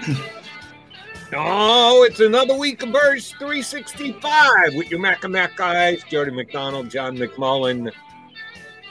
Oh, it's another week of Birds 365 with your Mac guys, Jody McDonald, John McMullen.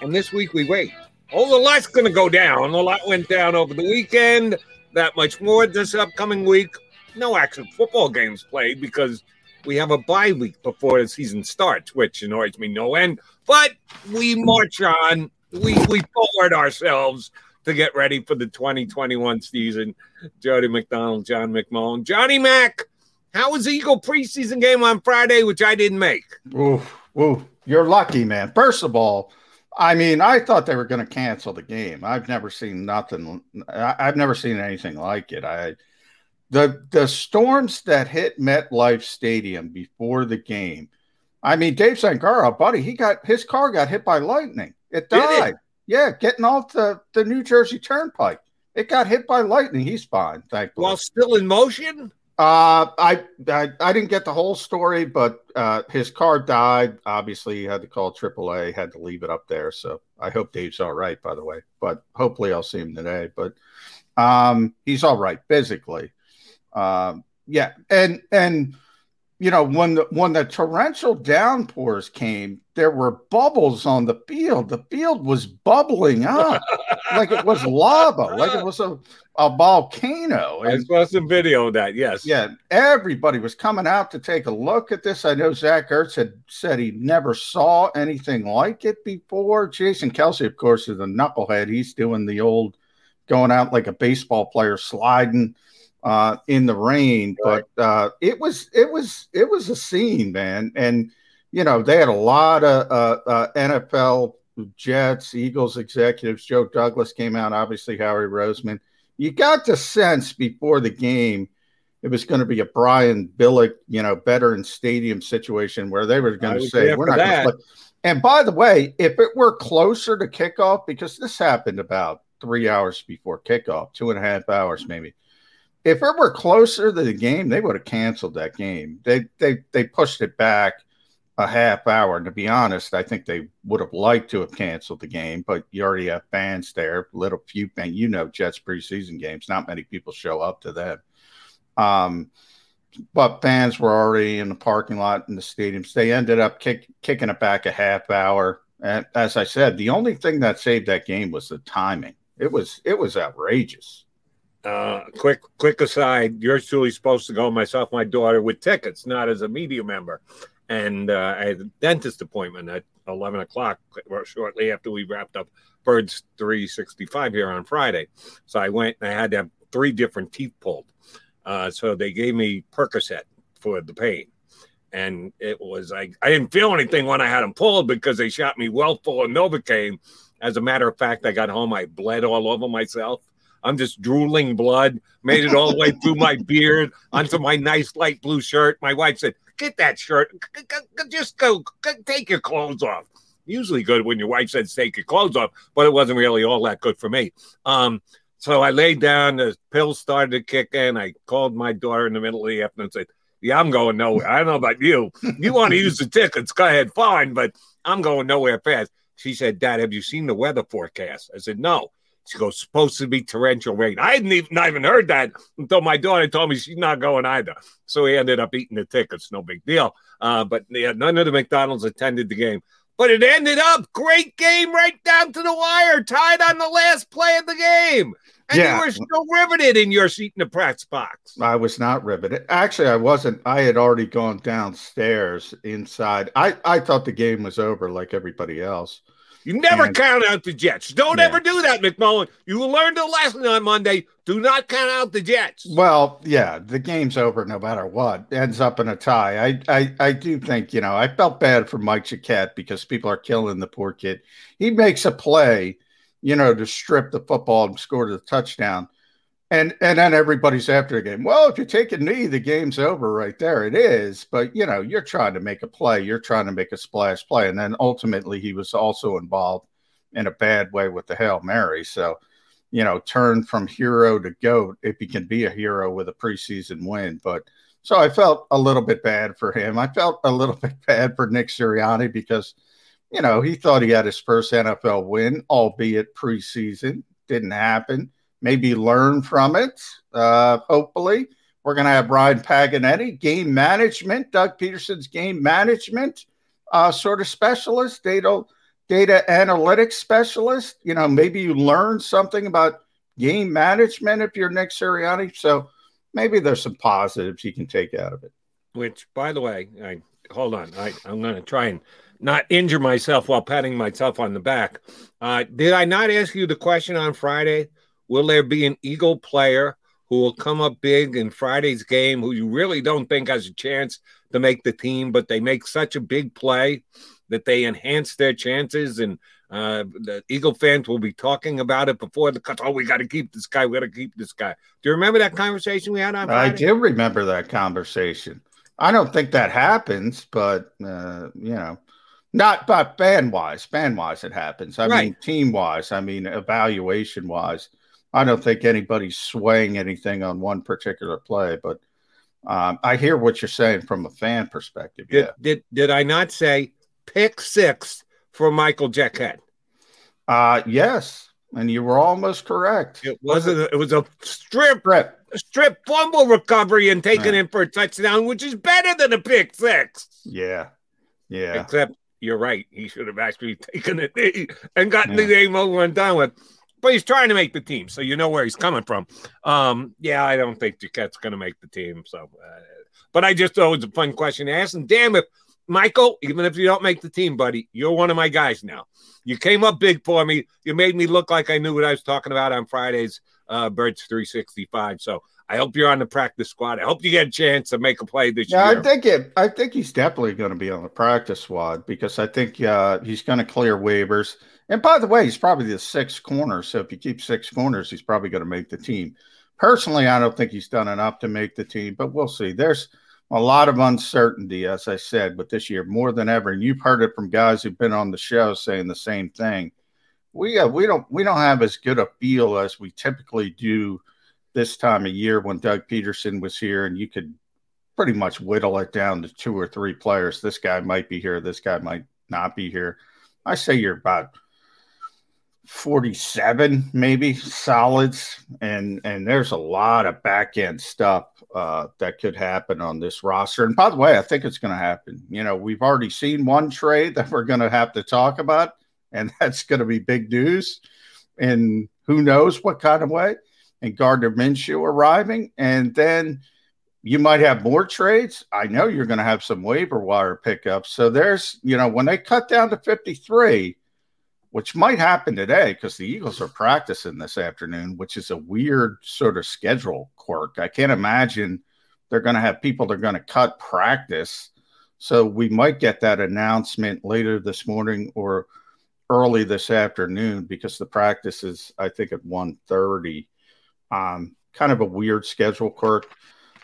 And this week we wait. Oh, a lot's going to go down. A lot went down over the weekend. That much more this upcoming week. No actual football games played because we have a bye week before the season starts, which annoys me no end. But we march on. We we forward ourselves to get ready for the 2021 season. Jody McDonald, John McMullen, Johnny Mac. How was the Eagle preseason game on Friday, which I didn't make? Ooh, ooh, you're lucky, man. First of all, I mean, I thought they were going to cancel the game. I've never seen nothing. I've never seen anything like it. I the the storms that hit MetLife Stadium before the game. I mean, Dave Sangara, buddy, he got his car got hit by lightning. It died. It? Yeah, getting off the, the New Jersey Turnpike. It got hit by lightning. He's fine, thankfully. While still in motion? Uh, I, I I didn't get the whole story, but uh, his car died. Obviously, he had to call AAA, had to leave it up there. So I hope Dave's all right, by the way. But hopefully, I'll see him today. But um, he's all right physically. Um, yeah, and and you know, when the when the torrential downpours came, there were bubbles on the field. The field was bubbling up like it was lava, like it was a, a volcano. And, I saw some video of that. Yes. Yeah. Everybody was coming out to take a look at this. I know Zach Ertz had said he never saw anything like it before. Jason Kelce of course, is a knucklehead. He's doing the old going out like a baseball player sliding uh, in the rain. Right. But uh, it was it was it was a scene, man. And you know they had a lot of uh, uh NFL Jets, Eagles executives. Joe Douglas came out. Obviously, Howie Roseman. You got the sense before the game it was going to be a Brian Billick, you know, veteran stadium situation where they were going to say we're not going to play. And by the way, if it were closer to kickoff, because this happened about three hours before kickoff, two and a half hours maybe if it were closer to the game, they would have canceled that game. They they they pushed it back a half hour. And to be honest, I think they would have liked to have canceled the game, but you already have fans there, little few and you know Jets preseason games, not many people show up to them. Um, but fans were already in the parking lot in the stadiums. They ended up kick, kicking it back a half hour. And as I said, the only thing that saved that game was the timing. It was it was outrageous. Uh, quick, quick aside. You're truly supposed to go. Myself, my daughter, with tickets, not as a media member. And uh, I had a dentist appointment at 11 o'clock, shortly after we wrapped up Birds 365 here on Friday. So I went and I had to have three different teeth pulled. Uh, so they gave me Percocet for the pain. And it was like, I didn't feel anything when I had them pulled because they shot me well full of Novocaine. As a matter of fact, I got home, I bled all over myself I'm just drooling blood, made it all the way through my beard onto my nice light blue shirt. My wife said, Get that shirt. Just go, take your clothes off. Usually good when your wife says take your clothes off, but it wasn't really all that good for me. Um, so I laid down, the pills started to kick in. I called my daughter in the middle of the afternoon and said, Yeah, I'm going nowhere. I don't know about you. You want to use the tickets, go ahead, fine, but I'm going nowhere fast. She said, Dad, have you seen the weather forecast? I said, No. She goes, supposed to be torrential rain. I hadn't even, not even heard that until my daughter told me she's not going either. So he ended up eating the tickets. No big deal. Uh, but yeah, none of the McDonald's attended the game. But it ended up great game right down to the wire, tied on the last play of the game. And yeah. you were still riveted in your seat in the press box. I was not riveted. Actually, I wasn't. I had already gone downstairs inside. I, I thought the game was over like everybody else. You never and, count out the Jets. Don't yeah. ever do that, McMullen. You learned a lesson on Monday. Do not count out the Jets. Well, yeah, the game's over no matter what. Ends up in a tie. I, I, I do think you know I felt bad for Mike Jacquet because people are killing the poor kid. He makes a play, you know, to strip the football and score the touchdown, And and then everybody's after the game. Well, if you take a knee, the game's over right there. It is, but you know, you're trying to make a play, you're trying to make a splash play, and then ultimately he was also involved in a bad way with the hail mary. So, you know, turn from hero to goat if he can be a hero with a preseason win. But so I felt a little bit bad for him. I felt a little bit bad for Nick Sirianni because, you know, he thought he had his first NFL win, albeit preseason. Didn't happen. Maybe learn from it. Uh, hopefully, we're going to have Ryan Paganetti, game management, Doug Pederson's game management uh, sort of specialist, data data analytics specialist. You know, maybe you learn something about game management if you're Nick Sirianni. So maybe there's some positives you can take out of it. Which, by the way, I hold on. I, I'm going to try and not injure myself while patting myself on the back. Uh, did I not ask you the question on Friday? Will there be an Eagle player who will come up big in Friday's game who you really don't think has a chance to make the team, but they make such a big play that they enhance their chances and uh, the Eagle fans will be talking about it before the cut. Oh, we got to keep this guy. We got to keep this guy. Do you remember that conversation we had on? Friday? I do remember that conversation. I don't think that happens, but uh, you know, not but fan wise, fan wise, it happens. I right. mean, team wise, I mean, evaluation wise, I don't think anybody's swaying anything on one particular play. But um, I hear what you're saying from a fan perspective. Did, yeah. did did I not say pick six for Michael Jacquet? Uh yes, and you were almost correct. It wasn't. It was a strip, strip, strip fumble recovery and taken yeah. in for a touchdown, which is better than a pick six. Yeah, yeah. Except you're right. He should have actually taken it and gotten yeah. the game over and done with. But he's trying to make the team, so you know where he's coming from. Um, yeah, I don't think Jacquet's going to make the team. So, uh, but I just thought it was a fun question to ask. And damn, if Michael, even if you don't make the team, buddy, you're one of my guys now. You came up big for me. You made me look like I knew what I was talking about on Friday's uh, Birds 365. So I hope you're on the practice squad. I hope you get a chance to make a play this yeah, year. I think it. I think he's definitely going to be on the practice squad because I think uh, he's going to clear waivers. And by the way, he's probably the sixth corner. So if you keep six corners, he's probably going to make the team. Personally, I don't think he's done enough to make the team, but we'll see. There's a lot of uncertainty, as I said, but this year more than ever, and you've heard it from guys who've been on the show saying the same thing. We uh, we don't we don't have as good a feel as we typically do this time of year when Doug Pederson was here, and you could pretty much whittle it down to two or three players. This guy might be here, this guy might not be here. I say you're about 47 maybe solids. And and there's a lot of back end stuff uh, that could happen on this roster. And by the way i think it's going to happen. You know we've already seen one trade that we're going to have to talk about and that's going to be big news. And who knows what kind of way and gardner minshew arriving. And then you might have more trades. I know you're going to have some waiver wire pickups. So there's you know when they cut down to 53 which might happen today because the Eagles are practicing this afternoon, which is a weird sort of schedule quirk. I can't imagine they're going to have people they're going to cut practice. So we might get that announcement later this morning or early this afternoon because the practice is, I think, at 1.30. Um, kind of a weird schedule quirk.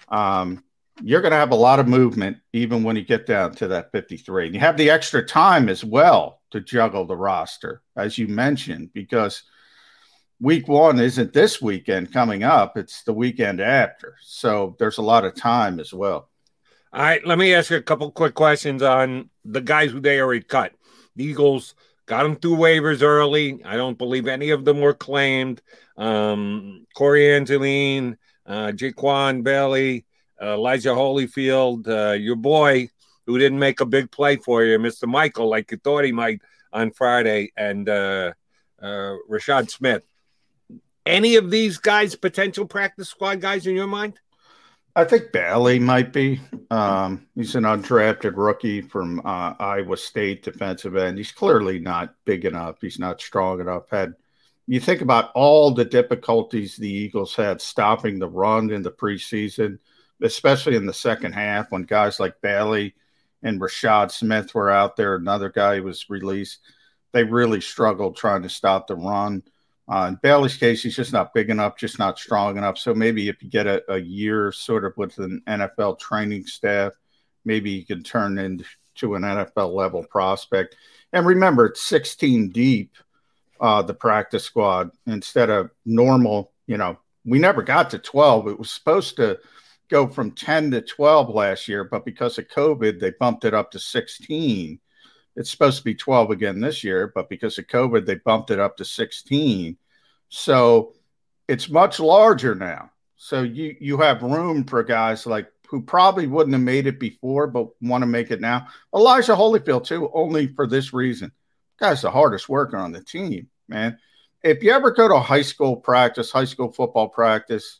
Um, you're going to have a lot of movement even when you get down to that 53. And you have the extra time as well to juggle the roster, as you mentioned, because week one isn't this weekend coming up, it's the weekend after. So there's a lot of time as well. All right, let me ask you a couple quick questions on the guys who they already cut. The Eagles got them through waivers early. I don't believe any of them were claimed. Um, Corey Angeline, uh, Jaquan Bailey, uh, Elijah Holyfield, uh, your boy who didn't make a big play for you, Mr. Michael, like you thought he might on Friday, and uh, uh, Rashad Smith. Any of these guys potential practice squad guys in your mind? I think Bailey might be. Um, he's an undrafted rookie from uh, Iowa State defensive end. He's clearly not big enough. He's not strong enough. Had you think about all the difficulties the Eagles had stopping the run in the preseason, especially in the second half when guys like Bailey and Rashad Smith were out there. Another guy was released. They really struggled trying to stop the run. Uh, in Bailey's case, he's just not big enough, just not strong enough. So maybe if you get a, a year sort of with an NFL training staff, maybe you can turn into an NFL level prospect. And remember, it's 16 deep, uh, the practice squad, instead of normal, you know, we never got to 12. It was supposed to go from 10 to 12 last year, but because of COVID, they bumped it up to 16 it's supposed to be 12 again this year, but because of COVID, they bumped it up to 16. So it's much larger now. So you you have room for guys like who probably wouldn't have made it before, but want to make it now. Elijah Holyfield too, only for this reason. Guy's the hardest worker on the team, man. If you ever go to high school practice, high school football practice,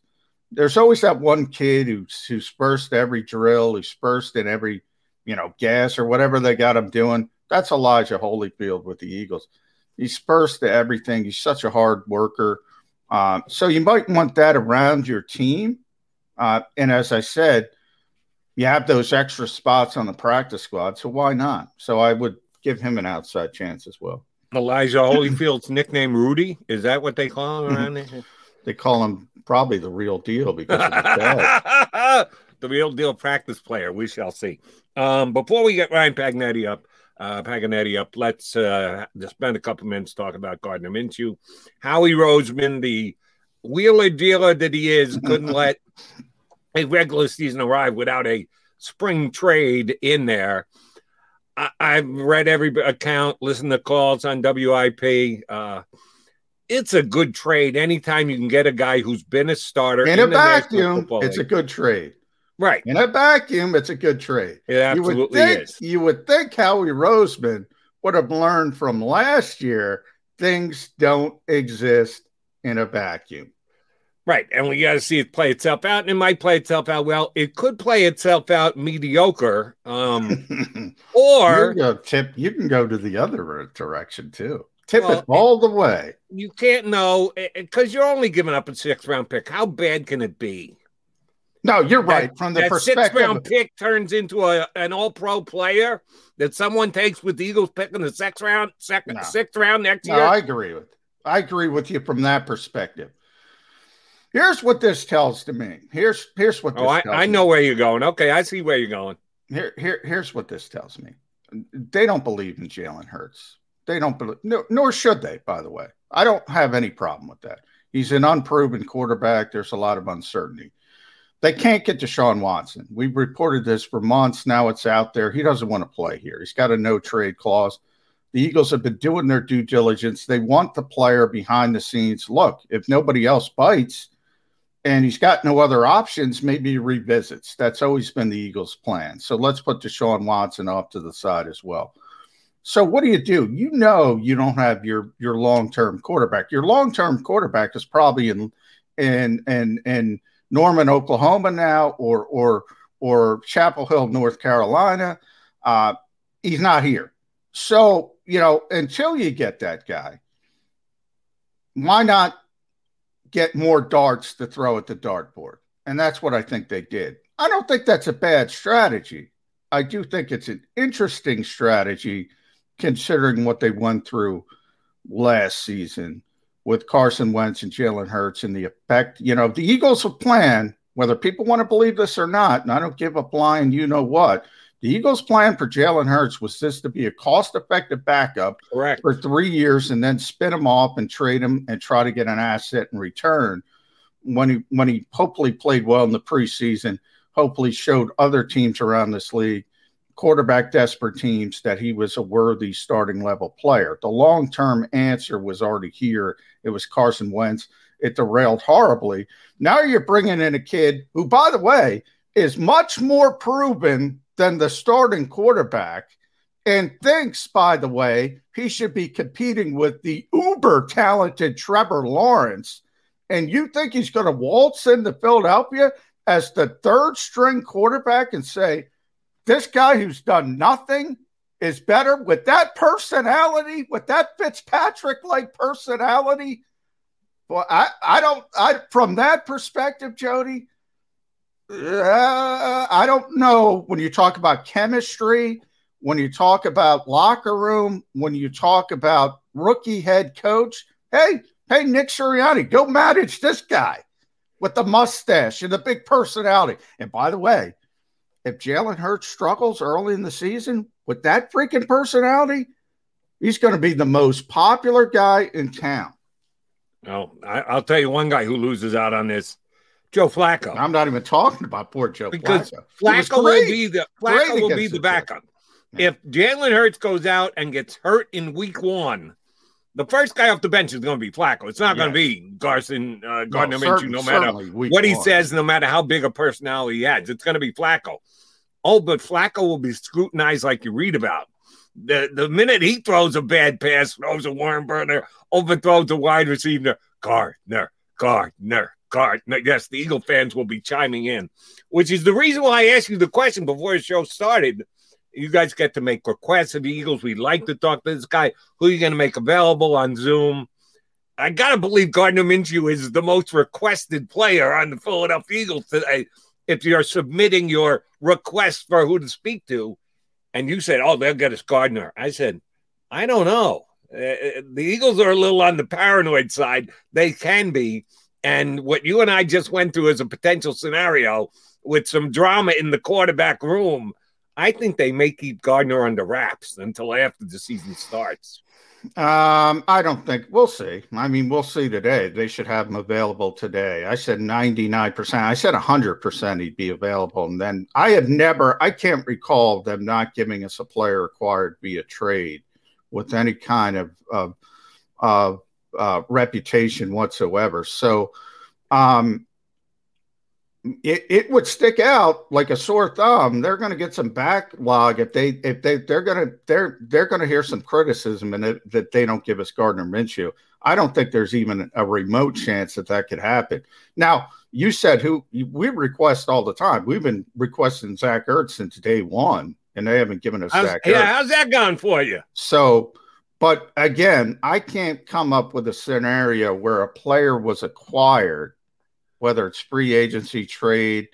there's always that one kid who's who's first every drill, who's first in every, you know, gas or whatever they got him doing. That's Elijah Holyfield with the Eagles. He's first to everything. He's such a hard worker. Uh, so you might want that around your team. Uh, and as I said, you have those extra spots on the practice squad. So why not? So I would give him an outside chance as well. Elijah Holyfield's nickname Rudy. Is that what they call him around there? they call him probably the real deal because of the real deal practice player. We shall see. Um, before we get Ryan Pagnetti up, uh, Paganetti up. Let's uh, just spend a couple minutes talking about Gardner Minshew. Howie Roseman, the wheeler dealer that he is, couldn't let a regular season arrive without a spring trade in there. I- have read every account, listened to calls on WIP. Uh, it's a good trade anytime you can get a guy who's been a starter in, in a vacuum. It's League. a good trade. Right. In a vacuum, it's a good trade. It absolutely you would think, is. You would think Howie Roseman would have learned from last year things don't exist in a vacuum. Right. And we got to see it play itself out. And it might play itself out well. It could play itself out mediocre. Um, or you can, tip, you can go to the other direction too. Tip well, it all the way. You can't know because you're only giving up a sixth round pick. How bad can it be? No, you're right. That, From the perspective, six round pick turns into a, an all pro player that someone takes with the Eagles pick in the sixth round, second, no. sixth round next no, year. I agree with. I agree with you from that perspective. Here's what this tells to me. Here's here's what. oh, I, I know me. where you're going. Okay, I see where you're going. Here, here, here's what this tells me. They don't believe in Jalen Hurts. They don't believe. No, nor should they. By the way, I don't have any problem with that. He's an unproven quarterback. There's a lot of uncertainty. They can't get to Deshaun Watson. We've reported this for months. Now it's out there. He doesn't want to play here. He's got a no trade clause. The Eagles have been doing their due diligence. They want the player behind the scenes. Look, if nobody else bites and he's got no other options, maybe revisits. That's always been the Eagles' plan. So let's put Deshaun Watson off to the side as well. So what do you do? You know you don't have your your long term quarterback. Your long term quarterback is probably in in in in Norman, Oklahoma now, or or or Chapel Hill, North Carolina. Uh, he's not here. So you know, until you get that guy, why not get more darts to throw at the dartboard? And that's what I think they did. I don't think that's a bad strategy. I do think it's an interesting strategy considering what they went through last season with Carson Wentz and Jalen Hurts and the effect. You know, the Eagles' plan, whether people want to believe this or not, and I don't give a blind, you know what. The Eagles' plan for Jalen Hurts was this to be a cost-effective backup Correct. for three years, and then spin him off and trade him and try to get an asset in return. When he when he hopefully played well in the preseason, hopefully showed other teams around this league quarterback desperate teams that he was a worthy starting level player. The long term answer was already here. It was Carson Wentz. It derailed horribly. Now you're bringing in a kid who, by the way, is much more proven than the starting quarterback and thinks, by the way, he should be competing with the uber talented Trevor Lawrence. And you think he's going to waltz into Philadelphia as the third string quarterback and say, this guy who's done nothing is better with that personality, with that Fitzpatrick like personality. Well, I, I don't, I, from that perspective, Jody, uh, I don't know when you talk about chemistry, when you talk about locker room, when you talk about rookie head coach. Hey, Hey, Nick Sirianni, go manage this guy with the mustache and the big personality. And by the way, if Jalen Hurts struggles early in the season with that freaking personality, he's going to be the most popular guy in town. No, I, will tell you one guy who loses out on this. Joe Flacco. I'm not even talking about poor Joe because Flacco. Flacco will be the Flacco will be the backup. Yeah. If Jalen Hurts goes out and gets hurt in week one, the first guy off the bench is going to be Flacco. It's not yes. going to be Garson uh, Gardner no, Minshew, no matter what he says, no matter how big a personality he has. It's going to be Flacco. Oh, but Flacco will be scrutinized like you read about. The the minute he throws a bad pass, throws a worm burner, overthrows a wide receiver, Gardner, Gardner, Gardner. Yes, the Eagle fans will be chiming in, which is the reason why I asked you the question before the show started. You guys get to make requests of the Eagles. We'd like to talk to this guy. Who are you going to make available on Zoom? I got to believe Gardner Minshew is the most requested player on the Philadelphia Eagles today if you're submitting your request for who to speak to, and you said, "Oh, they'll get us Gardner," I said, "I don't know. Uh, the Eagles are a little on the paranoid side. They can be, and what you and I just went through as a potential scenario with some drama in the quarterback room." I think they may keep Gardner under wraps until after the season starts. Um, I don't think we'll see. I mean, we'll see today. They should have him available today. I said 99%. I said 100% he'd be available. And then I have never, I can't recall them not giving us a player acquired via trade with any kind of, of, of uh, reputation whatsoever. So, um, it, it would stick out like a sore thumb. They're going to get some backlog if they if they they're going to they're they're going to hear some criticism and it, that they don't give us Gardner Minshew. I don't think there's even a remote chance that that could happen. Now you said who we request all the time. We've been requesting Zach Ertz since day one, and they haven't given us how's, Zach. Yeah, Ertz. how's that going for you? So, but again, I can't come up with a scenario where a player was acquired whether it's free agency trade,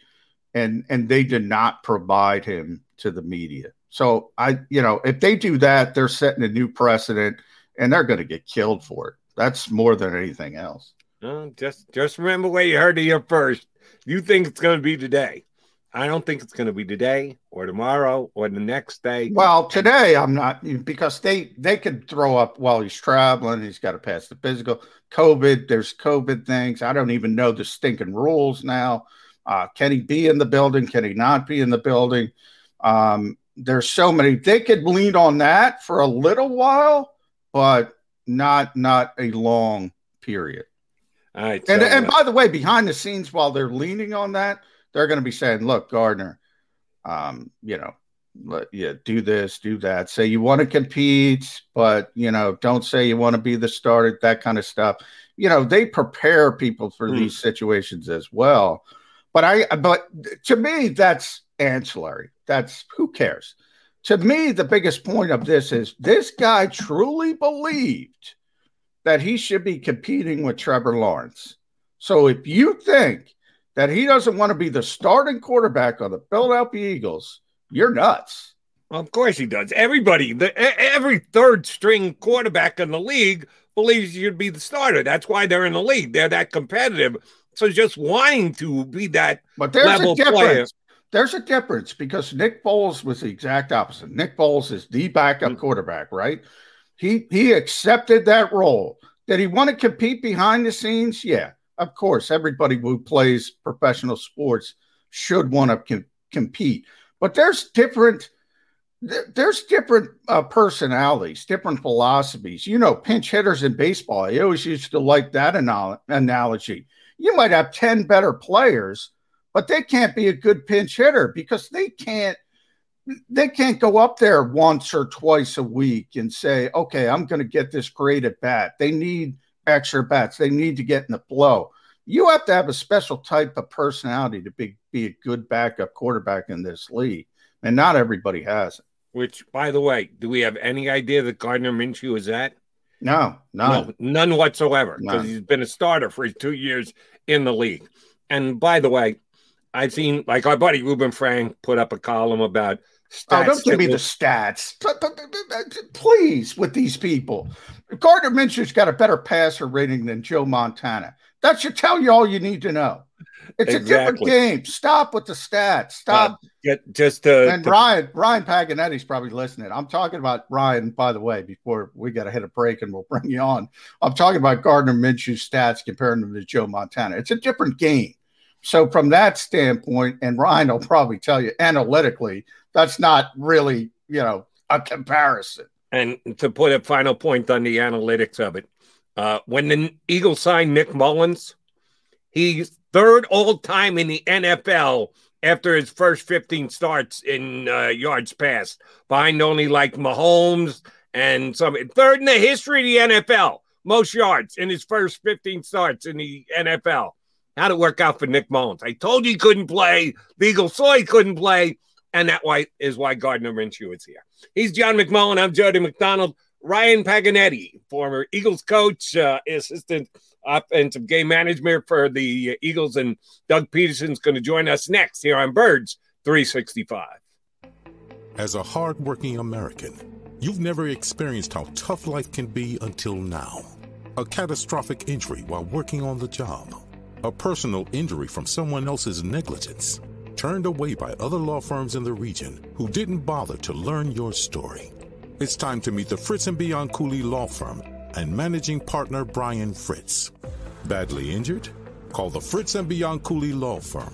and and they did not provide him to the media. So I, you know, if they do that, they're setting a new precedent, and they're going to get killed for it. That's more than anything else. Uh, just just remember where you heard it here first. You think it's going to be today. I don't think it's going to be today or tomorrow or the next day. Well, today I'm not because they they could throw up while he's traveling. He's got to pass the physical. COVID, there's COVID things. I don't even know the stinking rules now. Uh, can he be in the building? Can he not be in the building? Um, there's so many. They could lean on that for a little while, but not not a long period. All right. And and by the way, behind the scenes, while they're leaning on that, they're going to be saying, "Look, Gardner, um, you know, let, yeah, do this, do that. Say you want to compete, but you know, don't say you want to be the starter. That kind of stuff. You know, they prepare people for mm. these situations as well. But I, but to me, that's ancillary. That's who cares. To me, the biggest point of this is this guy truly believed that he should be competing with Trevor Lawrence. So if you think that he doesn't want to be the starting quarterback of the Philadelphia Eagles, you're nuts. Well, of course he does. Everybody, the, every third string quarterback in the league believes you'd be the starter. That's why they're in the league. They're that competitive. So just wanting to be that but there's level a difference. player. There's a difference because Nick Foles was the exact opposite. Nick Foles is the backup mm-hmm. quarterback, right? He he accepted that role. Did he want to compete behind the scenes? Yeah, of course. Everybody who plays professional sports should want to com- compete. But there's different there's different uh, personalities, different philosophies. You know, pinch hitters in baseball. I always used to like that anal- analogy. You might have 10 better players, but they can't be a good pinch hitter because they can't they can't go up there once or twice a week and say, "Okay, I'm going to get this great at bat." They need extra bats. They need to get in the flow. You have to have a special type of personality to be, be a good backup quarterback in this league, and not everybody has it. Which, by the way, do we have any idea that Gardner Minshew is at? No, none. No, none whatsoever, because he's been a starter for two years in the league. And by the way, I've seen like our buddy Reuben Frank put up a column about stats. Oh, don't give me the stats, please, with these people. Gardner Minshew's got a better passer rating than Joe Montana. That should tell you all you need to know. It's exactly. a different game. Stop with the stats. Stop. Uh, just to, and to... Ryan Ryan Paganetti's probably listening. I'm talking about Ryan. By the way, before we got to hit a break and we'll bring you on, I'm talking about Gardner Minshew's stats comparing them to Joe Montana. It's a different game. So from that standpoint, and Ryan will probably tell you analytically, that's not really you know a comparison. And to put a final point on the analytics of it, uh, when the Eagles signed Nick Mullens, he's third all time in the NFL after his first 15 starts in uh, yards passed, behind only like Mahomes and some third in the history of the NFL, most yards in his first 15 starts in the NFL. How'd it work out for Nick Mullens? I told you he couldn't play. The Eagles saw he couldn't play, and that why is why Gardner Minshew is here. He's John McMullen. I'm Jody McDonald. Ryan Paganetti, former Eagles coach, uh, assistant offensive game management for the Eagles, and Doug Pederson's going to join us next here on Birds 365. As a hardworking American, you've never experienced how tough life can be until now. A catastrophic injury while working on the job, a personal injury from someone else's negligence, turned away by other law firms in the region who didn't bother to learn your story. It's time to meet the Fritz and Bianculli Law Firm and managing partner Brian Fritz. Badly injured? Call the Fritz and Bianculli Law Firm.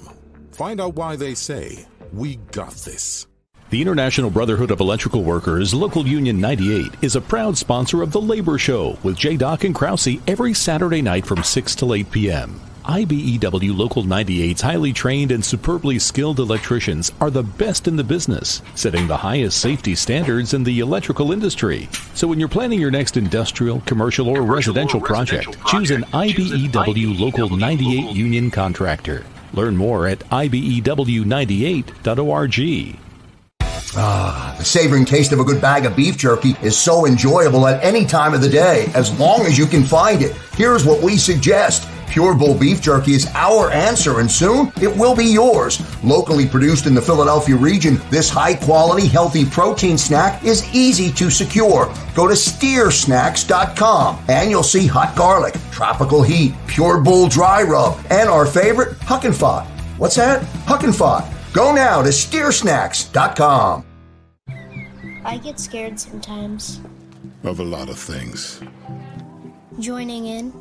Find out why they say, We got this. The International Brotherhood of Electrical Workers, Local Union 98, is a proud sponsor of The Labor Show with J. Doc and Krause every Saturday night from 6 to 8 p.m. IBEW Local 98's highly trained and superbly skilled electricians are the best in the business, setting the highest safety standards in the electrical industry. So when you're planning your next industrial, commercial, or, commercial residential, or project, residential project, choose an IBEW, IBEW Local 98 union contractor. Learn more at IBEW98.org. Ah, the savoring taste of a good bag of beef jerky is so enjoyable at any time of the day, as long as you can find it. Here's what we suggest. Pure Bull Beef Jerky is our answer, and soon it will be yours. Locally produced in the Philadelphia region, this high quality, healthy protein snack is easy to secure. Go to steersnacks.com and you'll see hot garlic, tropical heat, Pure Bull dry rub, and our favorite, Huck and Fod. What's that? Huck and Fod. Go now to steersnacks.com. I get scared sometimes. Of a lot of things. Joining in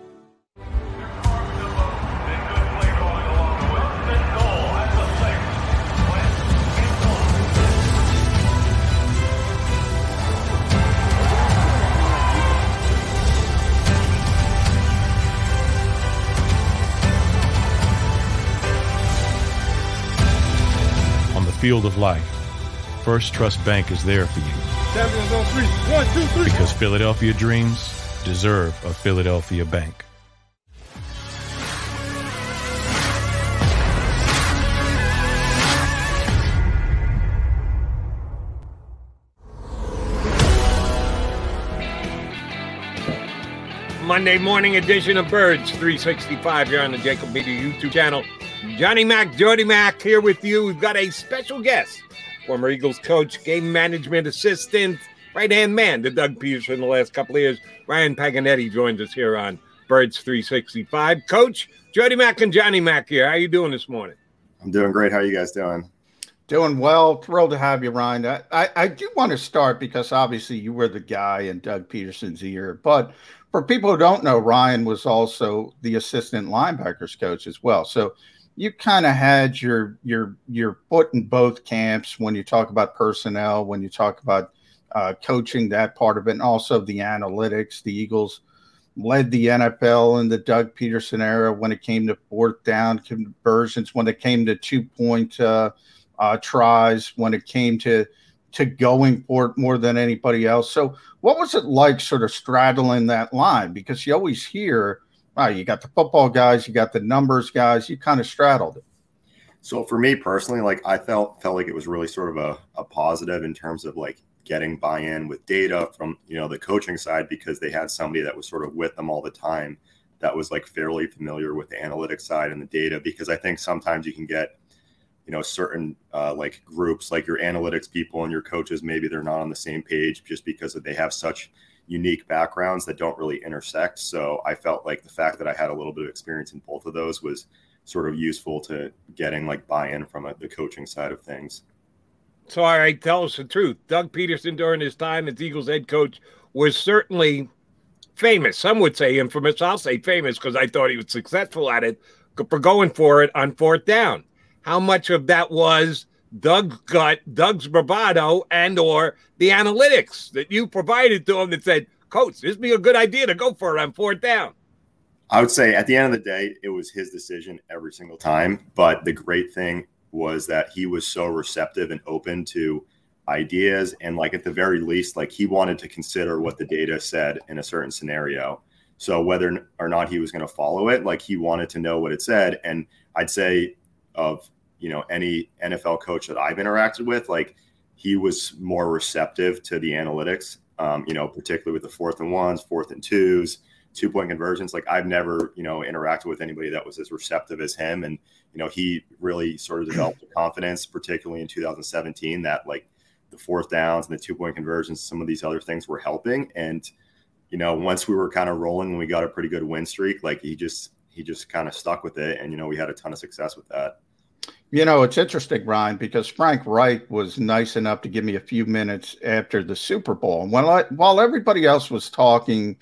Field of life, First Trust Bank is there for you. On three. One, two, three. Because Philadelphia dreams deserve a Philadelphia bank. Monday morning edition of Birds 365 here on the Jacob Media YouTube channel. Johnny Mac, Jody Mac here with you. We've got a special guest, former Eagles coach, game management assistant, right hand man to Doug Pederson the last couple of years. Ryan Paganetti joins us here on Birds 365. Coach, Jody Mac and Johnny Mac here. How you doing this morning? I'm doing great. How are you guys doing? Doing well. Thrilled to have you, Ryan. I, I, I do want to start because obviously you were the guy in Doug Pederson's ear. But for people who don't know, Ryan was also the assistant linebackers coach as well. So you kind of had your your your foot in both camps when you talk about personnel, when you talk about uh, coaching that part of it, and also the analytics. The Eagles led the NFL in the Doug Pederson era when it came to fourth down conversions, when it came to two point uh, uh, tries, when it came to to going for it more than anybody else. So, what was it like, sort of straddling that line? Because you always hear wow, you got the football guys, you got the numbers guys, you kind of straddled it. So for me personally, like I felt felt like it was really sort of a, a positive in terms of like getting buy-in with data from you know the coaching side because they had somebody that was sort of with them all the time that was like fairly familiar with the analytics side and the data because I think sometimes you can get you know certain uh, like groups like your analytics people and your coaches maybe they're not on the same page just because they have such unique backgrounds that don't really intersect. So i felt like the fact that i had a little bit of experience in both of those was sort of useful to getting like buy-in from a, the coaching side of things. So all right tell us the truth. Doug Pederson, during his time as eagles head coach was certainly famous. Some would say infamous. I'll say famous because i thought he was successful at it for going for it on fourth down. How much of that was Doug's gut, Doug's bravado, and or the analytics that you provided to him that said, Coach, this would be a good idea to go for it on fourth down. I would say at the end of the day, it was his decision every single time. But the great thing was that he was so receptive and open to ideas. And like at the very least, like he wanted to consider what the data said in a certain scenario. So whether or not he was going to follow it, like he wanted to know what it said. And I'd say of you know any NFL coach that I've interacted with, like he was more receptive to the analytics. Um, you know, particularly with the fourth and ones, fourth and twos, two point conversions. Like I've never you know interacted with anybody that was as receptive as him, and you know he really sort of developed confidence, particularly in 2017, that like the fourth downs and the two point conversions, some of these other things were helping. And you know, once we were kind of rolling and we got a pretty good win streak, like he just he just kind of stuck with it, and you know we had a ton of success with that. You know, it's interesting, Ryan, because Frank Reich was nice enough to give me a few minutes after the Super Bowl, and while while everybody else was talking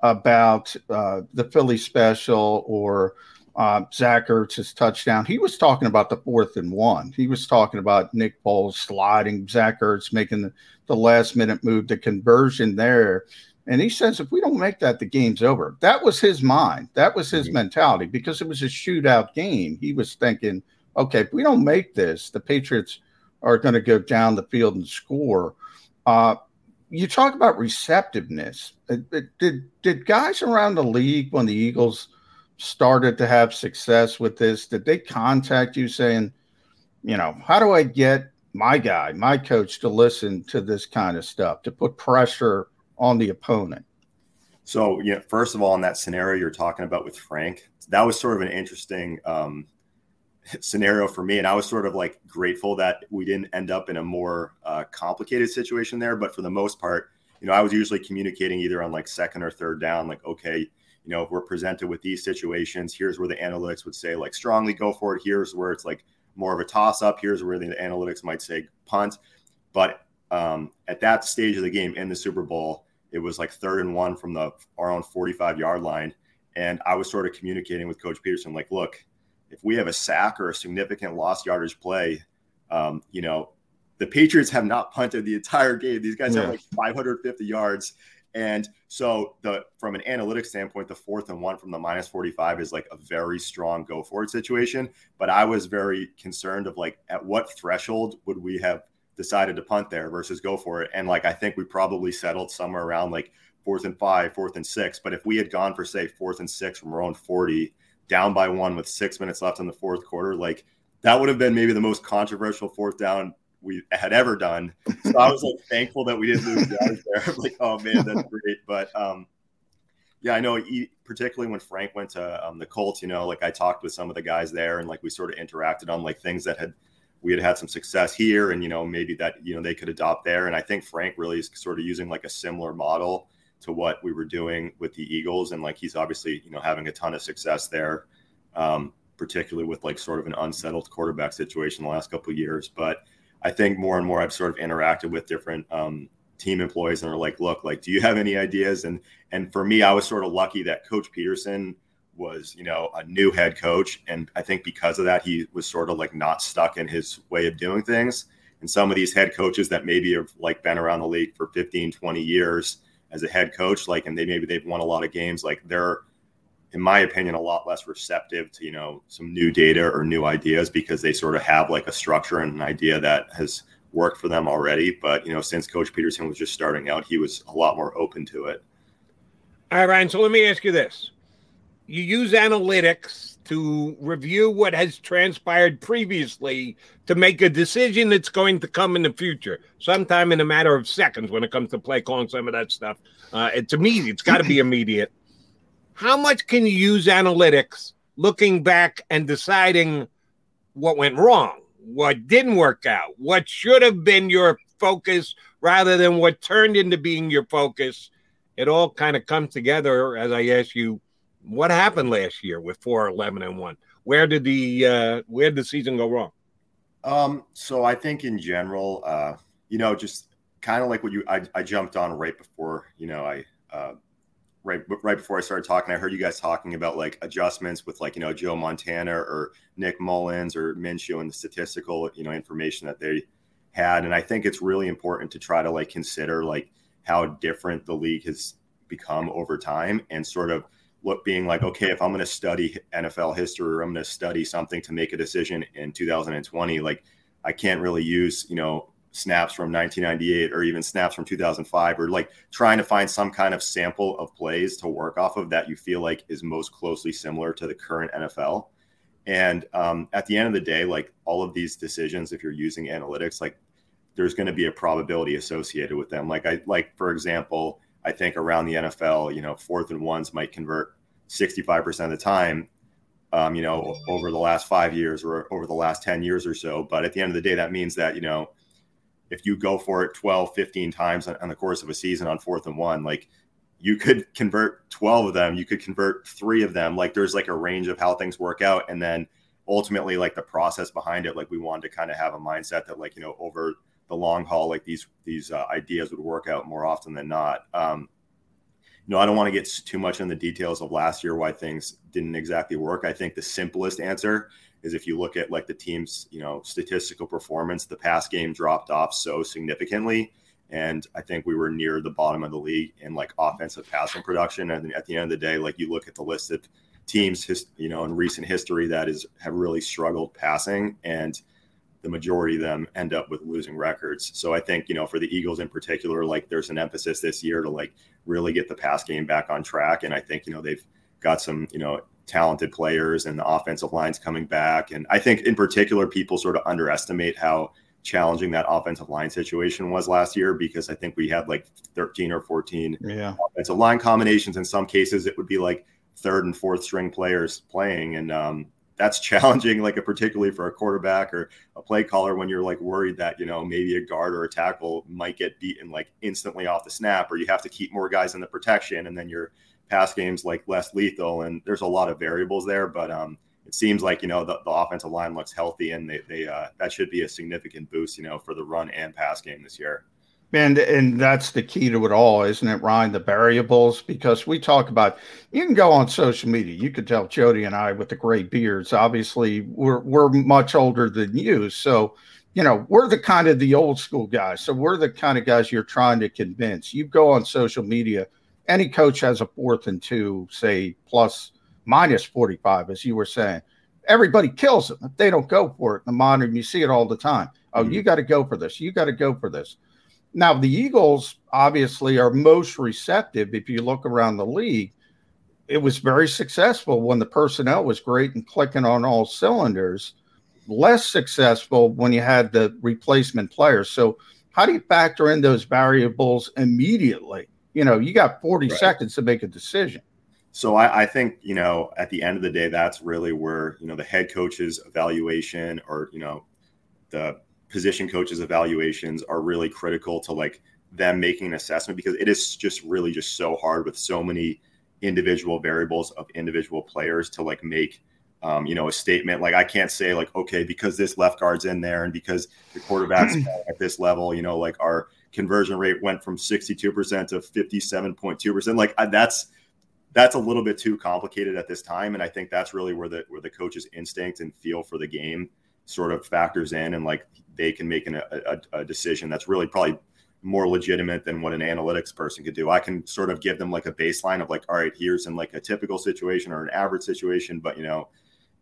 about uh, the Philly special or uh, Zach Ertz's touchdown, he was talking about the fourth and one. He was talking about Nick Foles sliding, Zach Ertz making the, the last minute move, the conversion there. And he says, if we don't make that, the game's over. That was his mind. That was his mm-hmm. mentality because it was a shootout game. He was thinking, okay, if we don't make this, the Patriots are going to go down the field and score. Uh, you talk about receptiveness. Uh, uh, did did guys around the league when the Eagles started to have success with this? Did they contact you saying, you know, how do I get my guy, my coach, to listen to this kind of stuff, to put pressure on the opponent. So, yeah, first of all, in that scenario you're talking about with Frank, that was sort of an interesting um, scenario for me. And I was sort of like grateful that we didn't end up in a more uh, complicated situation there. But for the most part, you know, I was usually communicating either on like second or third down, like, okay, you know, if we're presented with these situations, here's where the analytics would say like strongly go for it. Here's where it's like more of a toss up. Here's where the analytics might say punt. But um, at that stage of the game in the Super Bowl, it was like third and one from the our own 45 yard line. And I was sort of communicating with Coach Pederson, like, look, if we have a sack or a significant lost yardage play, um, you know, the Patriots have not punted the entire game. These guys yeah. have like 550 yards. And so the from an analytics standpoint, the fourth and one from the minus 45 is like a very strong go for it situation. But I was very concerned of like at what threshold would we have decided to punt there versus go for it. And like I think we probably settled somewhere around like fourth and five, fourth and six. But if we had gone for say fourth and six from our own 40, down by one with six minutes left in the fourth quarter, like that would have been maybe the most controversial fourth down we had ever done. So I was like thankful that we didn't lose yards there. like, oh man, that's great. But um, yeah, I know. He, particularly when Frank went to um, the Colts, you know, like I talked with some of the guys there, and like we sort of interacted on like things that had we had had some success here and you know maybe that you know they could adopt there and i think frank really is sort of using like a similar model to what we were doing with the eagles and like he's obviously you know having a ton of success there um, particularly with like sort of an unsettled quarterback situation the last couple of years but i think more and more i've sort of interacted with different um, team employees and are like look like do you have any ideas and and for me i was sort of lucky that coach Pederson was, you know, a new head coach. And I think because of that, he was sort of like not stuck in his way of doing things. And some of these head coaches that maybe have like been around the league for 15, 20 years as a head coach, like, and they maybe they've won a lot of games, like they're, in my opinion, a lot less receptive to, you know, some new data or new ideas because they sort of have like a structure and an idea that has worked for them already. But, you know, since Coach Pederson was just starting out, he was a lot more open to it. All right, Ryan. So let me ask you this you use analytics to review what has transpired previously to make a decision that's going to come in the future, sometime in a matter of seconds when it comes to play calling some of that stuff. Uh, it's immediate, it's got to be immediate. How much can you use analytics looking back and deciding what went wrong, what didn't work out, what should have been your focus rather than what turned into being your focus? It all kind of comes together as I ask you what happened last year with 4 11 and 1 where did the uh where did the season go wrong? Um so i think in general uh you know just kind of like what you I, I jumped on right before you know i uh right right before i started talking i heard you guys talking about like adjustments with like you know joe montana or nick Mullens or minshew and the statistical you know information that they had. And i think it's really important to try to like consider like how different the league has become over time and sort of what being like, okay, if I'm going to study NFL history or I'm going to study something to make a decision in 2020, like I can't really use, you know, snaps from 1998 or even snaps from 2005 or like trying to find some kind of sample of plays to work off of that you feel like is most closely similar to the current NFL. And um, at the end of the day, like all of these decisions, if you're using analytics, like there's going to be a probability associated with them. Like I like, for example, I think around the NFL, you know, fourth and ones might convert 65% of the time, um, you know, over the last five years or over the last 10 years or so. But at the end of the day, that means that, you know, if you go for it 12, 15 times on, on the course of a season on fourth and one, like you could convert 12 of them, you could convert three of them. Like there's like a range of how things work out. And then ultimately, like the process behind it, like we wanted to kind of have a mindset that, like, you know, over the long haul, like these these uh, ideas would work out more often than not. Um, you know, I don't want to get too much in the details of last year why things didn't exactly work. I think the simplest answer is if you look at like the team's you know statistical performance, the pass game dropped off so significantly. And I think we were near the bottom of the league in like offensive passing production. And at the end of the day, like you look at the list of teams, you know, in recent history that is have really struggled passing, and the majority of them end up with losing records. So I think, you know, for the Eagles in particular, like there's an emphasis this year to like really get the pass game back on track. And I think, you know, they've got some, you know, talented players and the offensive lines coming back. And I think in particular, people sort of underestimate how challenging that offensive line situation was last year because I think we had like 13 or 14 yeah. offensive line combinations. In some cases, it would be like third and fourth string players playing. And, um, that's challenging, like a particularly for a quarterback or a play caller when you're like worried that you know maybe a guard or a tackle might get beaten like instantly off the snap, or you have to keep more guys in the protection, and then your pass game's like less lethal. And there's a lot of variables there, but um, it seems like you know the, the offensive line looks healthy, and they they uh, that should be a significant boost, you know, for the run and pass game this year. And and that's the key to it all, isn't it, Ryan? The variables, because we talk about you can go on social media. You could tell Jody and I with the gray beards. Obviously, we're we're much older than you. So, you know, we're the kind of the old school guys. So we're the kind of guys you're trying to convince. You go on social media, any coach has a fourth and two, say plus minus 45, as you were saying. Everybody kills them if they don't go for it in the modern. You see it all the time. Oh, mm-hmm. you got to go for this. You got to go for this now, the Eagles obviously are most receptive. If you look around the league, it was very successful when the personnel was great and clicking on all cylinders. Less successful when you had the replacement players. So, how do you factor in those variables immediately? You know, you got 40 right. seconds to make a decision. So I, I, think you know at the end of the day, that's really where you know the head coach's evaluation or you know the position coaches evaluations are really critical to like them making an assessment because it is just really just so hard with so many individual variables of individual players to like make um, you know a statement. Like i can't say like okay because this left guard's in there and because the quarterback's at this level you know like our conversion rate went from 62% to 57.2% like that's that's a little bit too complicated at this time and i think that's really where the where the coach's instinct and feel for the game sort of factors in and like they can make an, a, a decision that's really probably more legitimate than what an analytics person could do. I can sort of give them like a baseline of like, all right, here's in like a typical situation or an average situation, but you know,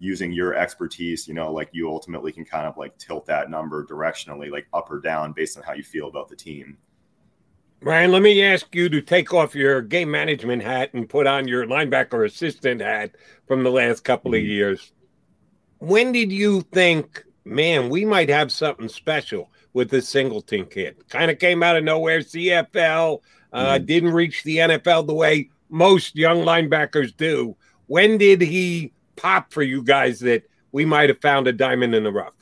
using your expertise, you know, like you ultimately can kind of like tilt that number directionally, like up or down based on how you feel about the team. Ryan, let me ask you to take off your game management hat and put on your linebacker assistant hat from the last couple of mm-hmm. years. When did you think, man, we might have something special with this Singleton kid? Kind of came out of nowhere, CFL, uh, mm-hmm. didn't reach the NFL the way most young linebackers do. When did he pop for you guys that we might have found a diamond in the rough?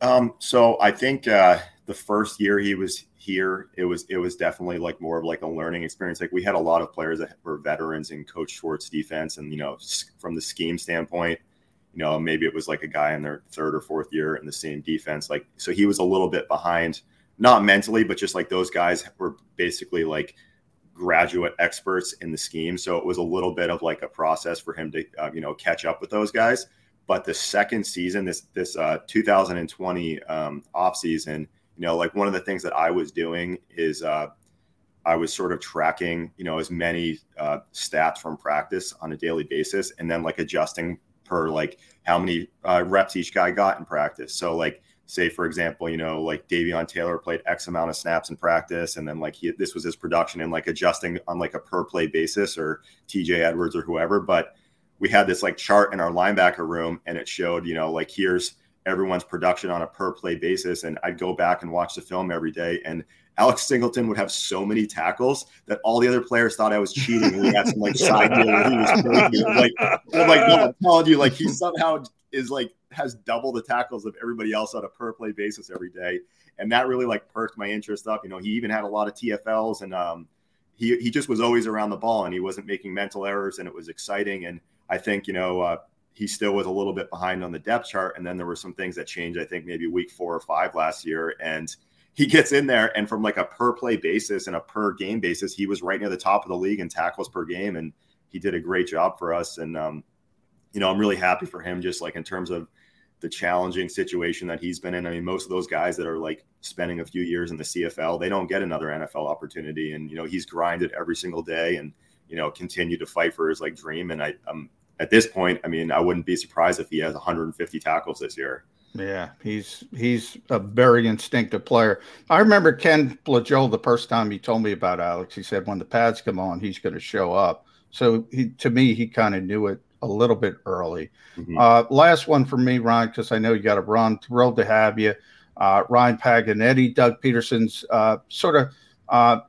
Um, so I think uh, the first year he was here, it was it was definitely like more of like a learning experience. Like we had a lot of players that were veterans in Coach Schwartz defense, and you know, from the scheme standpoint, you know, maybe it was like a guy in their third or fourth year in the same defense. Like so, he was a little bit behind, not mentally, but just like those guys were basically like graduate experts in the scheme. So it was a little bit of like a process for him to uh, you know catch up with those guys. But the second season, this this uh, 2020 um, off season you know like one of the things that i was doing is uh, i was sort of tracking you know as many uh, stats from practice on a daily basis and then like adjusting per like how many uh, reps each guy got in practice so like say for example you know like davion taylor played x amount of snaps in practice and then like he, this was his production and like adjusting on like a per play basis or tj edwards or whoever but we had this like chart in our linebacker room and it showed you know like here's everyone's production on a per play basis. And I'd go back and watch the film every day. And Alex Singleton would have so many tackles that all the other players thought I was cheating. We had some like side deal where he was. Like, I'm like, no, I'm telling you, like he somehow is like has double the tackles of everybody else on a per play basis every day. And that really like perked my interest up. You know, he even had a lot of TFLs and um he he just was always around the ball and he wasn't making mental errors and it was exciting. And I think, you know, uh, he still was a little bit behind on the depth chart. And then there were some things that changed, I think maybe week four or five last year. And he gets in there and from like a per play basis and a per game basis, he was right near the top of the league in tackles per game. And he did a great job for us. And, um, you know, I'm really happy for him, just like in terms of the challenging situation that he's been in. I mean, most of those guys that are like spending a few years in the CFL, they don't get another NFL opportunity. And, you know, he's grinded every single day and, you know, continue to fight for his like dream. And I, I'm at this point, I mean, I wouldn't be surprised if he has 150 tackles this year. Yeah, he's he's a very instinctive player. I remember Ken Flajole the first time he told me about Alex. He said when the pads come on, he's going to show up. So he, to me, he kind of knew it a little bit early. Mm-hmm. Uh, last one for me, Ryan, because I know you got to run. Thrilled to have you, uh, Ryan Paganetti, Doug Pederson's uh, sort of uh,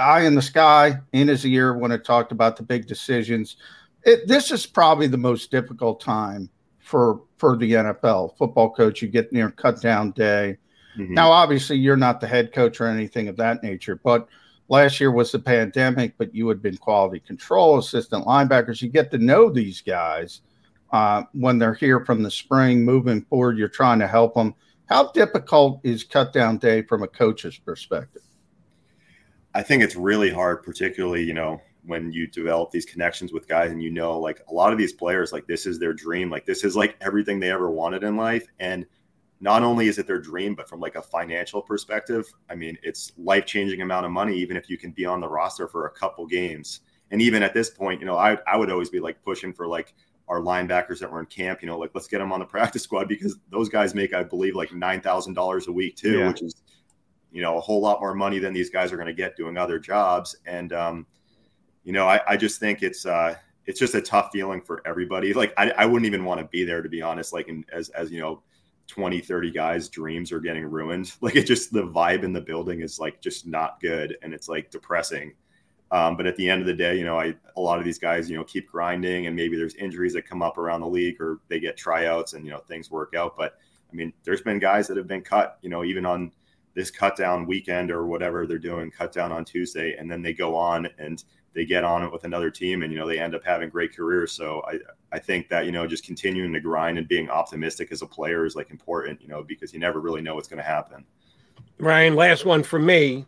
eye in the sky in his ear when it talked about the big decisions it, this is probably the most difficult time for for the NFL football coach. You get near cut down day. Mm-hmm. Now, obviously, you're not the head coach or anything of that nature, but last year was the pandemic. But you had been quality control assistant linebackers. You get to know these guys uh, when they're here from the spring, moving forward. You're trying to help them. How difficult is cut down day from a coach's perspective? I think it's really hard, particularly you know when you develop these connections with guys and you know like a lot of these players like this is their dream like this is like everything they ever wanted in life. And not only is it their dream but from like a financial perspective i mean it's life changing amount of money even if you can be on the roster for a couple games. And even at this point you know i, I would always be like pushing for like our linebackers that were in camp you know like let's get them on the practice squad because those guys make i believe like $9000 a week too yeah. which is you know a whole lot more money than these guys are going to get doing other jobs. And um, you know, I, I just think it's uh, it's just a tough feeling for everybody. Like I, I wouldn't even want to be there to be honest. Like in, as as you know, 20, 30 guys' dreams are getting ruined. Like it just the vibe in the building is like just not good and it's like depressing. Um, but at the end of the day, you know, I a lot of these guys, you know, keep grinding and maybe there's injuries that come up around the league or they get tryouts and you know things work out. But I mean, there's been guys that have been cut, you know, even on this cut down weekend or whatever they're doing, cut down on Tuesday, and then they go on and they get on it with another team and you know they end up having great careers so i i think that you know just continuing to grind and being optimistic as a player is like important you know because you never really know what's going to happen ryan last one for me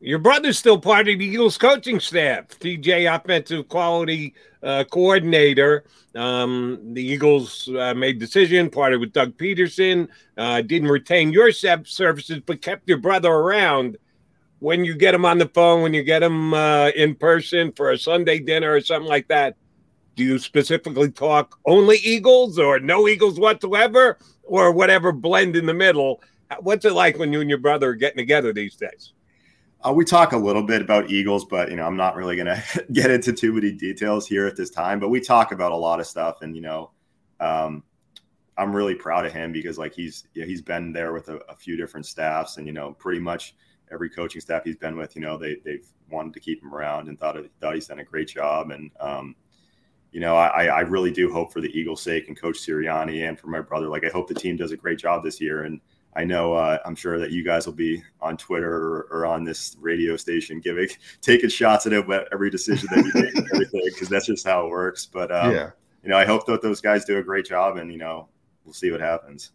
your brother's still part of the Eagles coaching staff. TJ, offensive quality uh, coordinator. Um, the Eagles uh, made decision, parted with Doug Pederson uh, didn't retain your services, but kept your brother around when you get them on the phone, when you get them uh, in person for a Sunday dinner or something like that, do you specifically talk only Eagles or no Eagles whatsoever or whatever blend in the middle? What's it like when you and your brother are getting together these days? Uh, we talk a little bit about Eagles, but you know, I'm not really going to get into too many details here at this time. But we talk about a lot of stuff, and you know, um, I'm really proud of him because like he's he's been there with a, a, few different staffs, and you know, pretty much every coaching staff he's been with, you know, they they've wanted to keep him around and thought thought he's done a great job, and um, you know, I, I really do hope for the Eagles' sake and Coach Sirianni and for my brother. Like, I hope the team does a great job this year, and I know uh, I'm sure that you guys will be on Twitter or, or, on this radio station giving taking shots at every decision that you make and everything because that's just how it works. But um, yeah, you know, I hope that those guys do a great job, and you know, we'll see what happens.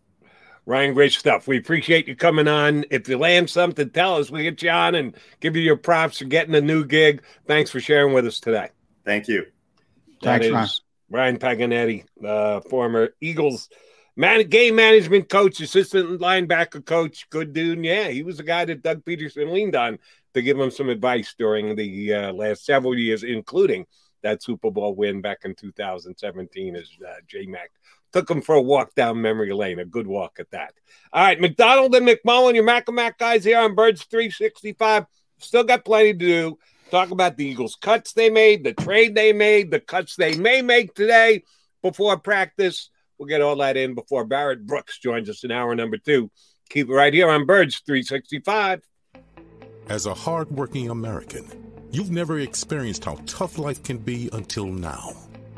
Ryan, great stuff. We appreciate you coming on. If you land something, tell us. We get you on and give you your props for getting a new gig. Thanks for sharing with us today. Thank you. That Thanks, Ryan. Ryan Paganetti, uh, former Eagles man, game management coach, assistant linebacker coach, good dude. Yeah, he was the guy that Doug Pederson leaned on to give him some advice during the uh, last several years, including that Super Bowl win back in 2017 as uh, J Mac took him for a walk down memory lane. A good walk at that. All right, McDonald and McMullen, your Mac guys here on Birds 365. Still got plenty to do. Talk about the Eagles' cuts they made, the trade they made, the cuts they may make today before practice. We'll get all that in before Barrett Brooks joins us in hour number two. Keep it right here on Birds 365. As a hardworking American, you've never experienced how tough life can be until now.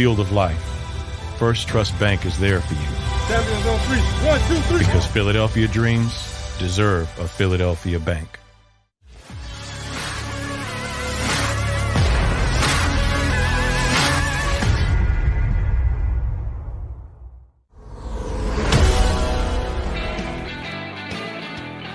Field of life First Trust Bank is there for you. One, two, three. Because Philadelphia dreams deserve a Philadelphia bank.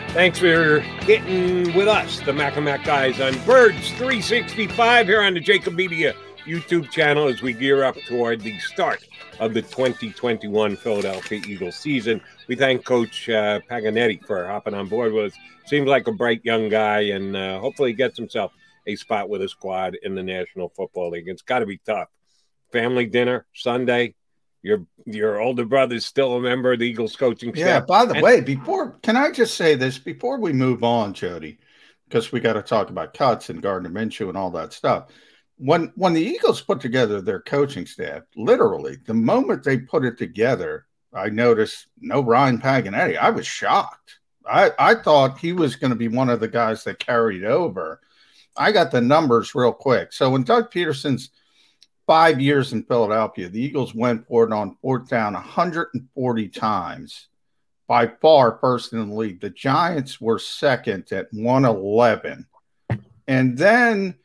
Thanks for getting with us, the Mac and Mac guys, on Birds 365 here on the Jacob Media YouTube channel as we gear up toward the start of the 2021 Philadelphia Eagles season. We thank Coach uh, Paganetti for hopping on board with us. Seems like a bright young guy, and uh, hopefully gets himself a spot with a squad in the National Football League. It's got to be tough. Family dinner Sunday. Your your older brother's still a member of the Eagles coaching staff. Yeah. By the and- way, before can I just say this before we move on, Jody, because we got to talk about cuts and Gardner Minshew and all that stuff when when the Eagles put together their coaching staff, literally the moment they put it together, I noticed no Ryan Paganetti. I was shocked. I, I thought he was going to be one of the guys that carried over. I got the numbers real quick. So when Doug Pederson's five years in Philadelphia, the Eagles went for it on fourth down 140 times, by far first in the league. The Giants were second at 111. And then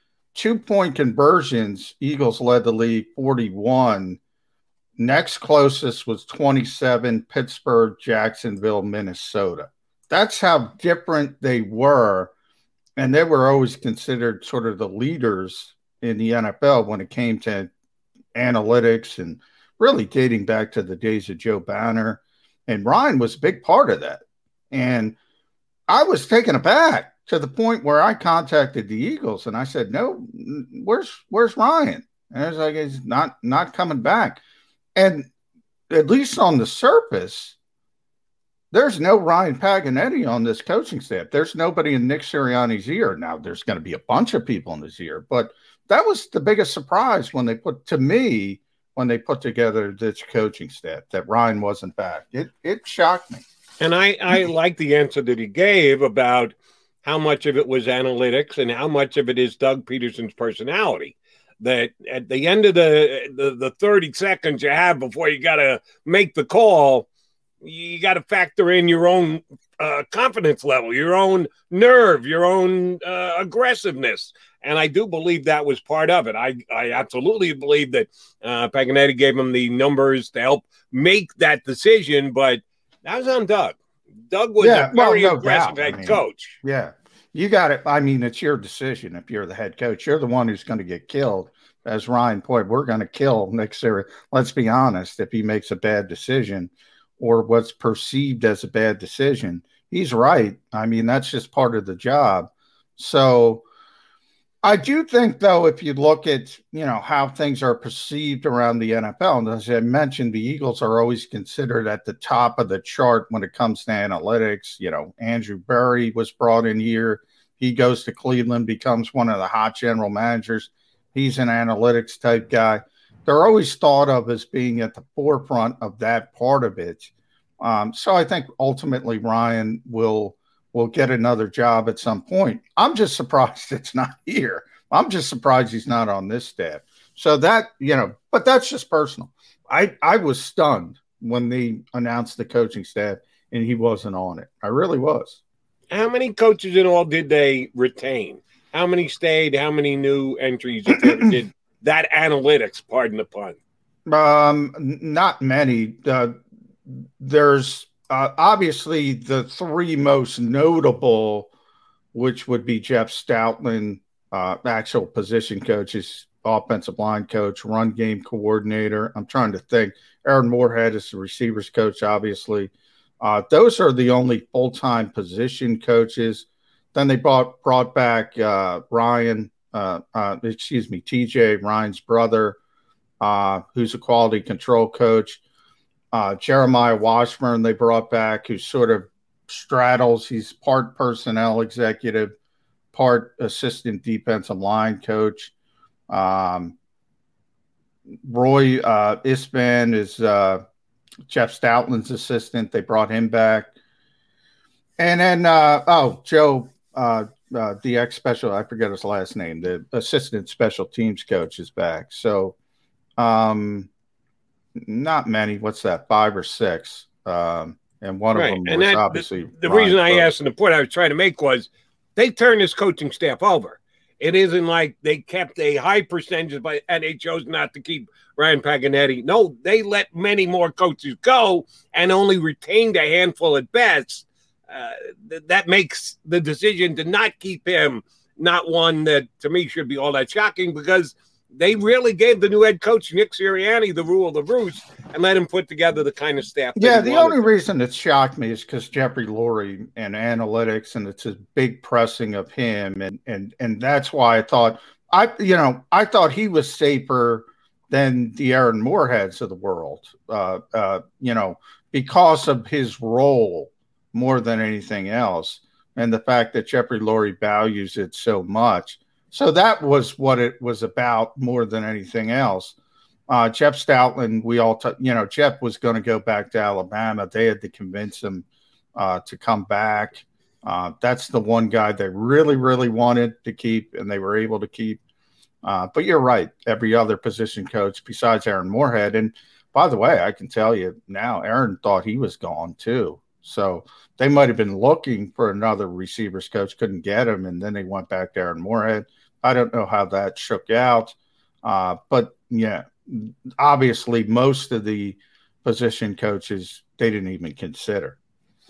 two point conversions, Eagles led the league 41. Next closest was 27, Pittsburgh, Jacksonville, Minnesota. That's how different they were. And they were always considered sort of the leaders in the NFL when it came to analytics and really dating back to the days of Joe Banner. And Ryan was a big part of that. And I was taken aback to the point where I contacted the Eagles and I said, "No, where's where's Ryan?" And I was like, "He's not not coming back." And at least on the surface, there's no Ryan Paganetti on this coaching staff. There's nobody in Nick Sirianni's ear. Now there's going to be a bunch of people in his ear, but that was the biggest surprise when they put to me when they put together this coaching staff that Ryan wasn't back. It it shocked me. And I I like the answer that he gave about how much of it was analytics and how much of it is Doug Pederson's personality. That at the end of the the, the 30 seconds you have before you got to make the call, you got to factor in your own uh, confidence level, your own nerve, your own uh, aggressiveness. And I do believe that was part of it. I, I absolutely believe that uh, Paganetti gave him the numbers to help make that decision, but that was on Doug. Doug was yeah, a very well, no aggressive doubt. head I mean, coach. Yeah. You got it. I mean, it's your decision if you're the head coach. You're the one who's going to get killed. As Ryan pointed, we're going to kill Nick Siri. Let's be honest. If he makes a bad decision, or what's perceived as a bad decision. He's right. I mean, that's just part of the job. So I do think, though, if you look at you know how things are perceived around the NFL, and as I mentioned, the Eagles are always considered at the top of the chart when it comes to analytics. You know, Andrew Berry was brought in here. He goes to Cleveland, becomes one of the hot general managers. He's an analytics type guy they're always thought of as being at the forefront of that part of it. Um, so I think ultimately Ryan will will get another job at some point. I'm just surprised it's not here. I'm just surprised he's not on this staff. So that you know, but that's just personal. I I was stunned when they announced the coaching staff and he wasn't on it. I really was. How many coaches in all did they retain? How many stayed? How many new entries did that analytics, pardon the pun? Um, not many. Uh, there's uh, obviously the three most notable, which would be Jeff Stoutland, uh, actual position coaches, offensive line coach, run game coordinator. I'm trying to think. Aaron Moorehead is the receivers coach, obviously. Uh, those are the only full time position coaches. Then they brought brought back uh, Ryan uh, uh, excuse me, TJ Ryan's brother, uh, who's a quality control coach. Uh, Jeremiah Washburn, they brought back, who sort of straddles. He's part personnel executive, part assistant defensive line coach. Um, Roy uh, Istvan is uh, Jeff Stoutland's assistant. They brought him back. And then, uh, oh, Joe uh, uh, ex special, I forget his last name, the assistant special teams coach is back. So, um, not many. What's that? Five or six. Um, and one right. of them and was that, obviously the, the reason I asked and the point I was trying to make was they turned this coaching staff over. It isn't like they kept a high percentage, but and they chose not to keep Ryan Paganetti. No, they let many more coaches go and only retained a handful at best uh, th- that makes the decision to not keep him not one that to me should be all that shocking because they really gave the new head coach Nick Sirianni the rule of the roost and let him put together the kind of staff. Yeah, the only reason it shocked me is because Jeffrey Lurie and analytics, and it's a big pressing of him, and and and that's why I thought I you know I thought he was safer than the Aaron Mooreheads of the world, uh, uh, you know, because of his role more than anything else. And the fact that Jeffrey Lurie values it so much. So that was what it was about more than anything else. Uh, Jeff Stoutland, we all, t- you know, Jeff was going to go back to Alabama. They had to convince him uh, to come back. Uh, that's the one guy they really, really wanted to keep, and they were able to keep. Uh, but you're right. Every other position coach besides Aaron Moorehead, and by the way, I can tell you now, Aaron thought he was gone too. So they might have been looking for another receivers coach, couldn't get him, and then they went back to Aaron Moorehead. I don't know how that shook out, uh, but yeah, obviously most of the position coaches they didn't even consider.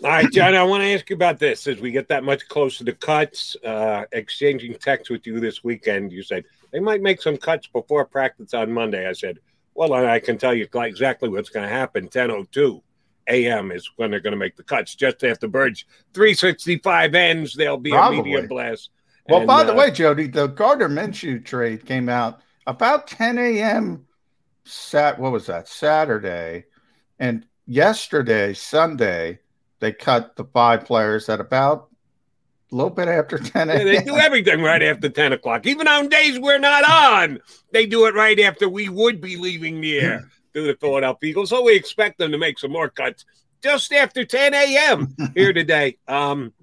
All right, John, I want to ask you about this as we get that much closer to cuts. Uh, exchanging texts with you this weekend, you said they might make some cuts before practice on Monday. I said, well, I can tell you exactly what's going to happen. 10:02 a.m. is when they're going to make the cuts. Just after Birds 365 ends, there'll be Probably. a media blast. Well, and, by the uh, way, Jody, the Gardner Minshew trade came out about 10 a.m. Sat what was that Saturday, and yesterday Sunday they cut the five players at about a little bit after 10 a.m. Yeah, they do everything right after 10 o'clock. Even on days we're not on, they do it right after we would be leaving the air to the Philadelphia Eagles. So we expect them to make some more cuts just after 10 a.m. here today. Um,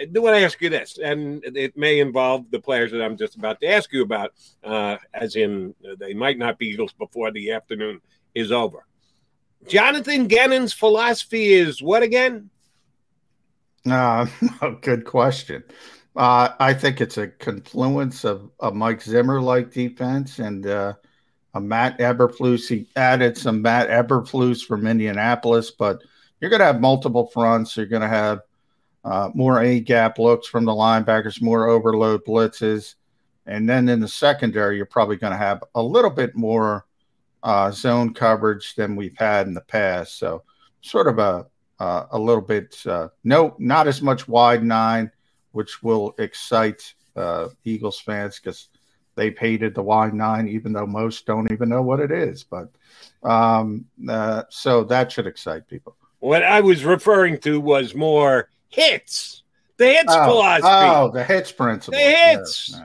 I do want to ask you this, and it may involve the players that I'm just about to ask you about, uh, as in they might not be Eagles before the afternoon is over. Jonathan Gannon's philosophy is what again? Uh, good question. Uh, I think it's a confluence of a Mike Zimmer like defense and uh, a Matt Eberflus. He added some Matt Eberflus from Indianapolis, but you're going to have multiple fronts. You're going to have uh, more A gap looks from the linebackers, more overload blitzes. And then in the secondary, you're probably going to have a little bit more uh, zone coverage than we've had in the past. So, sort of a uh, a little bit uh, no, not as much wide nine, which will excite uh, Eagles fans because they've hated the wide nine, even though most don't even know what it is. But um, uh, so that should excite people. What I was referring to was more hits, the hits oh, philosophy. Oh, the hits principle. The hits, yes.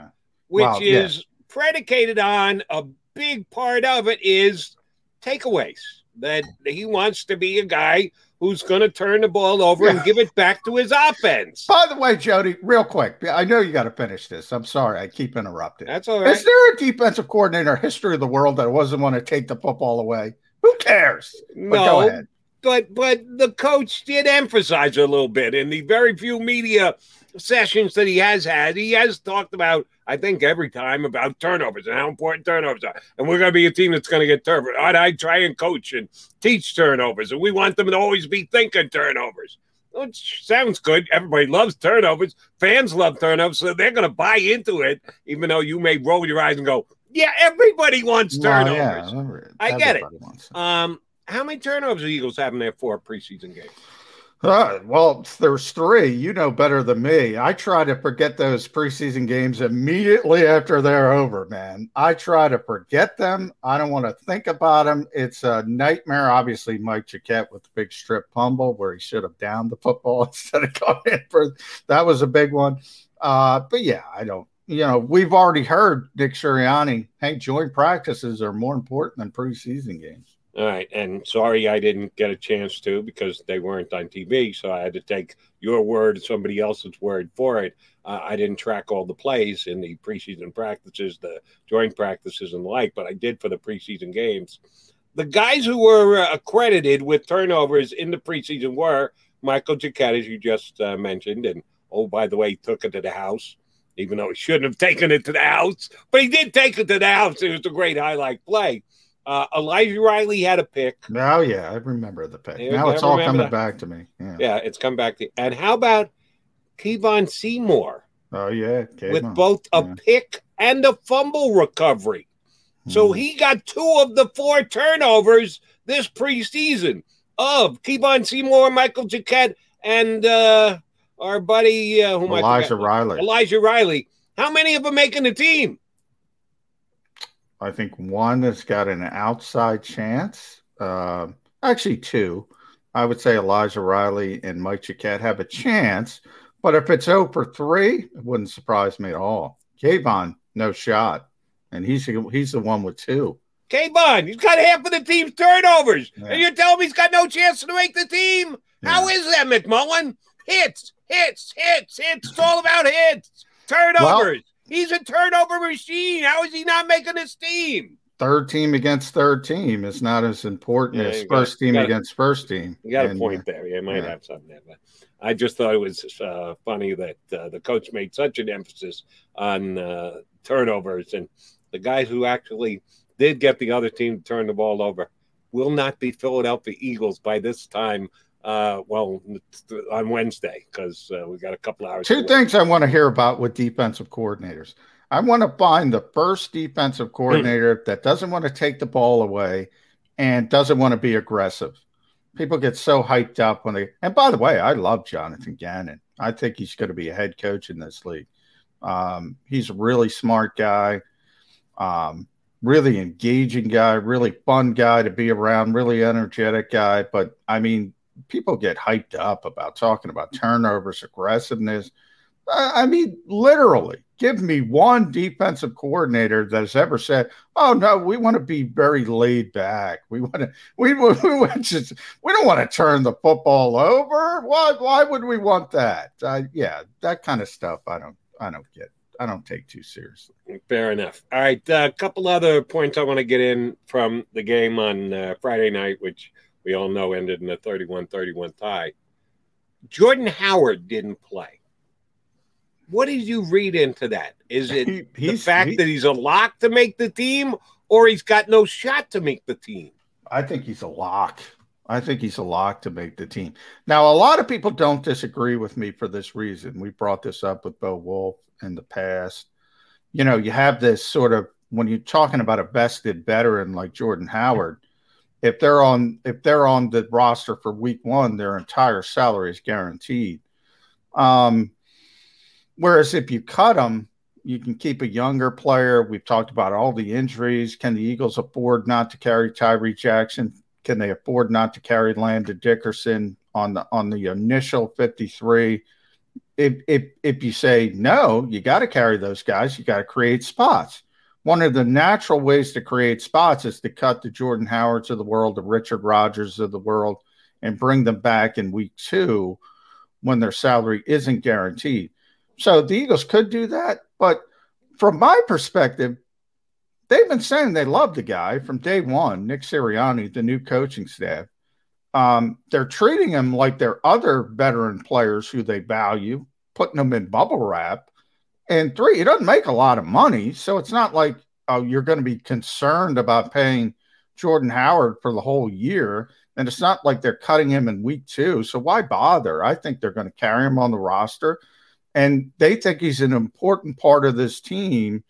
which well, is predicated on a big part of it is takeaways. That he wants to be a guy who's going to turn the ball over yeah. and give it back to his offense. By the way, Jody, real quick, I know you got to finish this. I'm sorry, I keep interrupting. That's all right. Is there a defensive coordinator history of the world that wasn't want to take the football away? Who cares? No, but but the coach did emphasize a little bit in the very few media sessions that he has had. He has talked about, I think, every time about turnovers and how important turnovers are. And we're going to be a team that's going to get turnovers. I try and coach and teach turnovers, and we want them to always be thinking turnovers. Which sounds good. Everybody loves turnovers. Fans love turnovers, so they're going to buy into it, even though you may roll your eyes and go, "Yeah, everybody wants turnovers." Well, yeah. I get it. Um, how many turnovers the Eagles have in their four preseason games? Uh, well, there's three. You know better than me. I try to forget those preseason games immediately after they're over, man. I try to forget them. I don't want to think about them. It's a nightmare. Obviously, Mike Jacquet with the big strip fumble where he should have downed the football instead of going in for that was a big one. Uh, but yeah, I don't. You know, we've already heard Nick Sirianni. Hey, joint practices are more important than preseason games. All right. And sorry I didn't get a chance to because they weren't on TV. So I had to take your word somebody else's word for it. Uh, I didn't track all the plays in the preseason practices, the joint practices, and the like, but I did for the preseason games. The guys who were uh, accredited with turnovers in the preseason were Michael Jacquet, as you just uh, mentioned. And oh, by the way, took it to the house, even though he shouldn't have taken it to the house, but he did take it to the house. It was a great highlight play. Uh, Elijah Riley had a pick. Oh yeah, I remember the pick. now it's all coming that. back to me. Yeah. yeah, it's come back to. You. And how about Kevon Seymour? Oh yeah, with both a yeah. pick and a fumble recovery. So hmm. he got two of the four turnovers this preseason of Kevon Seymour, Michael Jacquet, and uh, our buddy uh, Elijah Riley. Elijah Riley. How many of them making the team? I think one has got an outside chance. Uh, actually, two. I would say Elijah Riley and Mike Jacquet have a chance. But if it's 0 for 3, it wouldn't surprise me at all. Kayvon, no shot. And he's he's the one with two. Kayvon, he's got half of the team's turnovers. Yeah. And you're telling me he's got no chance to make the team? Yeah. How is that, McMullen? Hits, hits, hits, hits. It's all about hits. Turnovers. Well, He's a turnover machine. How is he not making his team? Third team against third team is not as important yeah, as first got, team against first team. You got and, a point there. You might yeah. have something there, but I just thought it was uh, funny that uh, the coach made such an emphasis on uh, turnovers, and the guys who actually did get the other team to turn the ball over will not be Philadelphia Eagles by this time uh, well, on Wednesday because uh, we got a couple hours. Two things I want to hear about with defensive coordinators. I want to find the first defensive coordinator that doesn't want to take the ball away and doesn't want to be aggressive. People get so hyped up when they. And by the way, I love Jonathan Gannon. I think he's going to be a head coach in this league. Um, he's a really smart guy, um, really engaging guy, really fun guy to be around, really energetic guy. But I mean, people get hyped up about talking about turnovers, aggressiveness. I mean, literally, give me one defensive coordinator that has ever said, "Oh no, we want to be very laid back. We want to, we we, we just, we don't want to turn the football over. Why why would we want that? Uh, yeah, that kind of stuff. I don't I don't get. I don't take too seriously. Fair enough. All right, a uh, couple other points I want to get in from the game on uh, Friday night, which we all know ended in a 31 31 tie. Jordan Howard didn't play. What did you read into that? Is it he, the fact he, that he's a lock to make the team or he's got no shot to make the team? I think he's a lock. I think he's a lock to make the team. Now, a lot of people don't disagree with me for this reason. We brought this up with Bo Wulf in the past. You know, you have this sort of when you're talking about a vested veteran like Jordan Howard, if they're on if they're on the roster for week one, their entire salary is guaranteed. Um, whereas if you cut them, you can keep a younger player. We've talked about all the injuries. Can the Eagles afford not to carry Tyree Jackson? Can they afford not to carry Landon Dickerson on the on the initial 53? If if if you say no, you got to carry those guys. You got to create spots one of the natural ways to create spots is to cut the Jordan Howards of the world, the Richard Rodgers of the world, and bring them back in week two when their salary isn't guaranteed. So the Eagles could do that. But from my perspective, they've been saying they love the guy from day one, Nick Sirianni, the new coaching staff. Um, they're treating him like they're other veteran players who they value, putting them in bubble wrap. And three, he doesn't make a lot of money. So it's not like oh, you're going to be concerned about paying Jordan Howard for the whole year. And it's not like they're cutting him in week two. So why bother? I think they're going to carry him on the roster. And they think he's an important part of this team.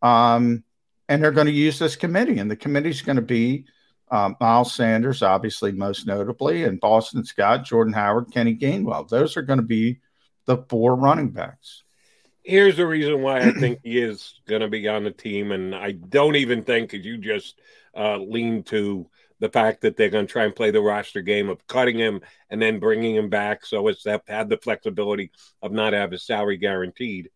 Um, and they're going to use this committee. And the committee's going to be um, Miles Sanders, obviously, most notably, and Boston Scott, Jordan Howard, Kenny Gainwell. Those are going to be the four running backs here's the reason why I think he is going to be on the team, and I don't even think, as you just uh, lean to the fact that they're going to try and play the roster game of cutting him and then bringing him back, so as to have the flexibility of not have his salary guaranteed.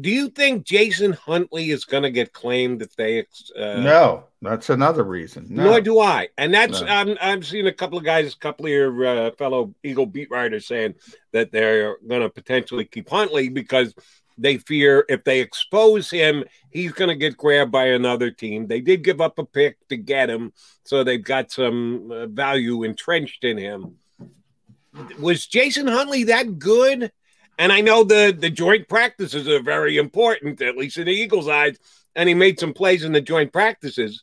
Do you think Jason Huntley is going to get claimed if they? Uh, no, that's another reason. No. Nor do I, and that's no. I'm I'm seeing a couple of guys, a couple of your uh, fellow Eagle beat writers saying that they're going to potentially keep Huntley because they fear if they expose him, he's going to get grabbed by another team. They did give up a pick to get him, so they've got some uh, value entrenched in him. Was Jason Huntley that good? And I know the the joint practices are very important, at least in the Eagles' eyes. And he made some plays in the joint practices.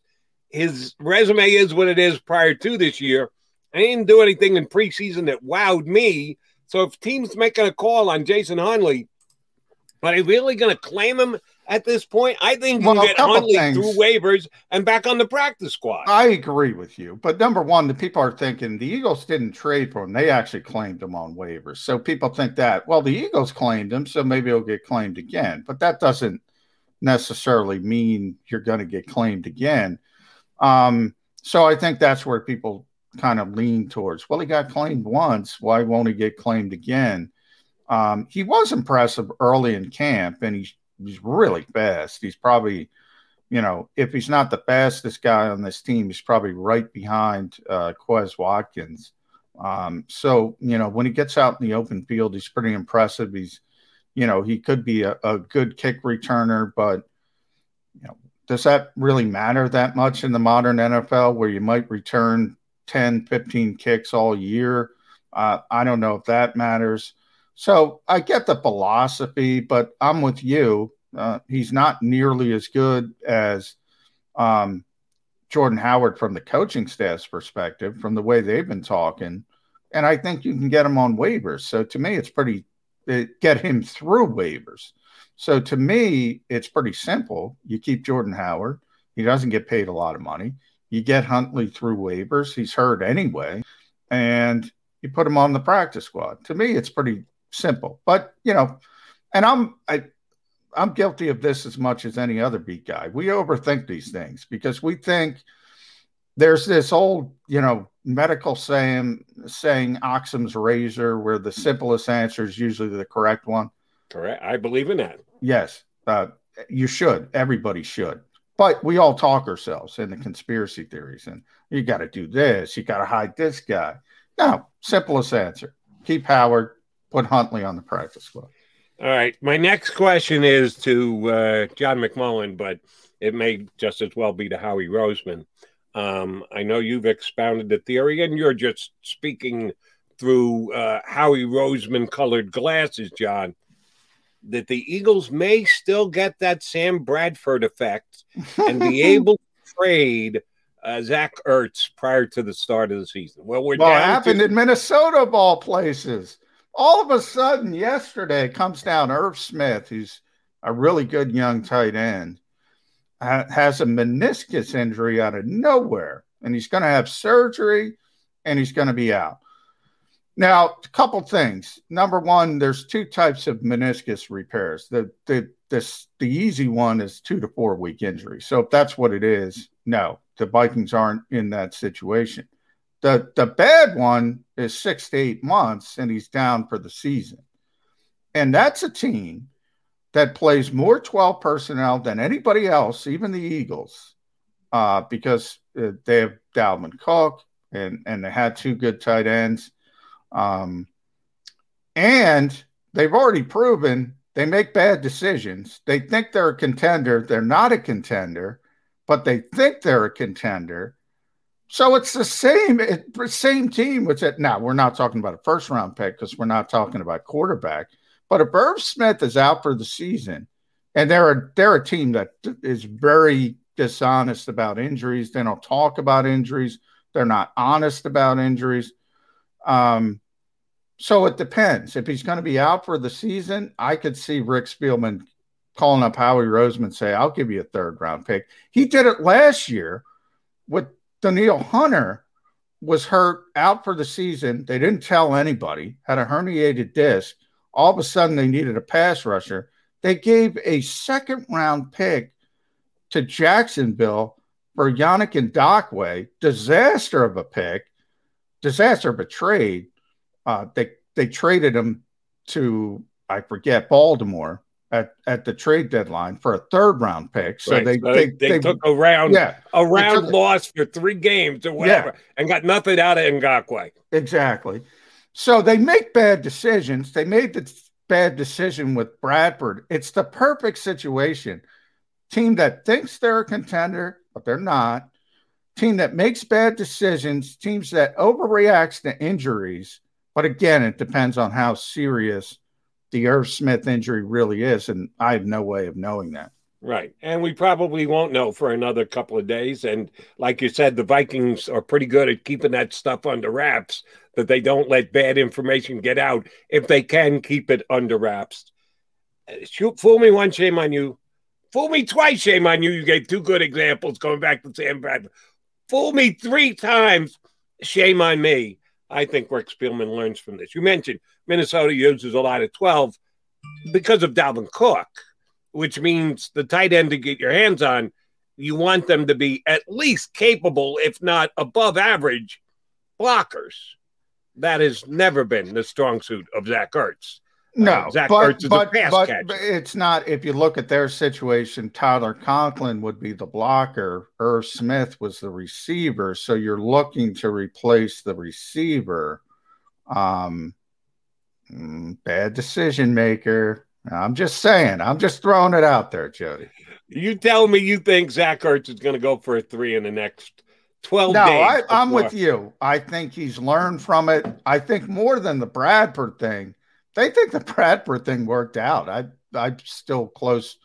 His resume is what it is prior to this year. I didn't do anything in preseason that wowed me. So if teams making a call on Jason Huntley, are they really going to claim him at this point. I think you well, can get things. through waivers and back on the practice squad. I agree with you. But number one, the people are thinking the Eagles didn't trade for him. They actually claimed him on waivers. So people think that, well, the Eagles claimed him, so maybe he'll get claimed again. But that doesn't necessarily mean you're going to get claimed again. Um, so I think that's where people kind of lean towards. Well, he got claimed once. Why won't he get claimed again? Um, he was impressive early in camp, and he's he's really fast. He's probably, you know, if he's not the fastest guy on this team, he's probably right behind uh, Quez Watkins Um, so, you know, when he gets out in the open field, he's pretty impressive. He's, you know, he could be a, a good kick returner, but, you know, does that really matter that much in the modern NFL where you might return 10, 15 kicks all year? Uh, I don't know if that matters. So I get the philosophy, but I'm with you. Uh, he's not nearly as good as um, Jordan Howard from the coaching staff's perspective, from the way they've been talking. And I think you can get him on waivers. So to me, it's pretty, it, get him through waivers. So to me, it's pretty simple. You keep Jordan Howard. He doesn't get paid a lot of money. You get Huntley through waivers. He's hurt anyway. And you put him on the practice squad. To me, it's pretty simple. But, you know, and I'm I I'm guilty of this as much as any other beat guy. We overthink these things because we think there's this old, you know, medical saying saying Occam's razor, where the simplest answer is usually the correct one. Correct. I believe in that. Yes, uh, you should. Everybody should. But we all talk ourselves into conspiracy theories, and you got to do this. You got to hide this guy. No, simplest answer: keep Howard, put Huntley on the practice squad. All right. My next question is to uh, John McMullen, but it may just as well be to Howie Roseman. Um, I know you've expounded the theory, and you're just speaking through uh, Howie Roseman colored glasses, John, that the Eagles may still get that Sam Bradford effect and be able to trade uh, Zach Ertz prior to the start of the season. Well, we're well, down happened to- in Minnesota of all places all of a sudden yesterday comes down Irv Smith, who's a really good young tight end, has a meniscus injury out of nowhere, and he's going to have surgery and he's going to be out. Now, a couple things. Number one, there's two types of meniscus repairs. The the this the easy one is two to four week injury. So if that's what it is, no, the Vikings aren't in that situation. The the bad one is six to eight months, and he's down for the season. And that's a team that plays more 12 personnel than anybody else, even the Eagles, uh, because uh, they have Dalvin Cook and and they had two good tight ends. Um, and they've already proven they make bad decisions. They think they're a contender. They're not a contender, but they think they're a contender. So it's the same it, same team. Which it now we're not talking about a first round pick because we're not talking about quarterback. But if Irv Smith is out for the season, and they're a they're a team that is very dishonest about injuries. They don't talk about injuries. They're not honest about injuries. Um, so it depends. If he's going to be out for the season, I could see Rick Spielman calling up Howie Roseman say, "I'll give you a third round pick." He did it last year with Danielle Hunter was hurt out for the season. They didn't tell anybody, had a herniated disc. All of a sudden, they needed a pass rusher. They gave a second round pick to Jacksonville for Yannick Ngakoue. Disaster of a pick, disaster of a trade. Uh, they they traded him to I forget Baltimore at, at the trade deadline for a third round pick. So Right. they, So they, they, they took a round yeah a round loss for three games or whatever and got nothing out of Ngakoue. Exactly. So they make bad decisions. They made the bad decision with Bradford. It's the perfect situation. Team that thinks they're a contender, but they're not. Team that makes bad decisions. Teams that overreacts to injuries. But again, it depends on how serious the Irv Smith injury really is, and I have no way of knowing that. Right. And we probably won't know for another couple of days. And like you said, the Vikings are pretty good at keeping that stuff under wraps, that they don't let bad information get out if they can keep it under wraps. Shoot, fool me once, shame on you. Fool me twice, shame on you. You gave two good examples going back to Sam Bradford. Fool me three times, shame on me. I think Rick Spielman learns from this. You mentioned Minnesota uses a lot of 12 because of Dalvin Cook which means the tight end to get your hands on, you want them to be at least capable, if not above average, blockers. That has never been the strong suit of Zach Ertz. No, Uh, Zach but, but, but, but it's not. If you look at their situation, Tyler Conklin would be the blocker. Irv Smith was the receiver. So you're looking to replace the receiver. Um, mm, bad decision maker. I'm just saying. I'm just throwing it out there, Jody. You tell me you think Zach Ertz is going to go for a three in the next 12 no, days. I, am with you. I think he's learned from it. I think more than the Bradford thing. They think the Bradford thing worked out. I I'm still close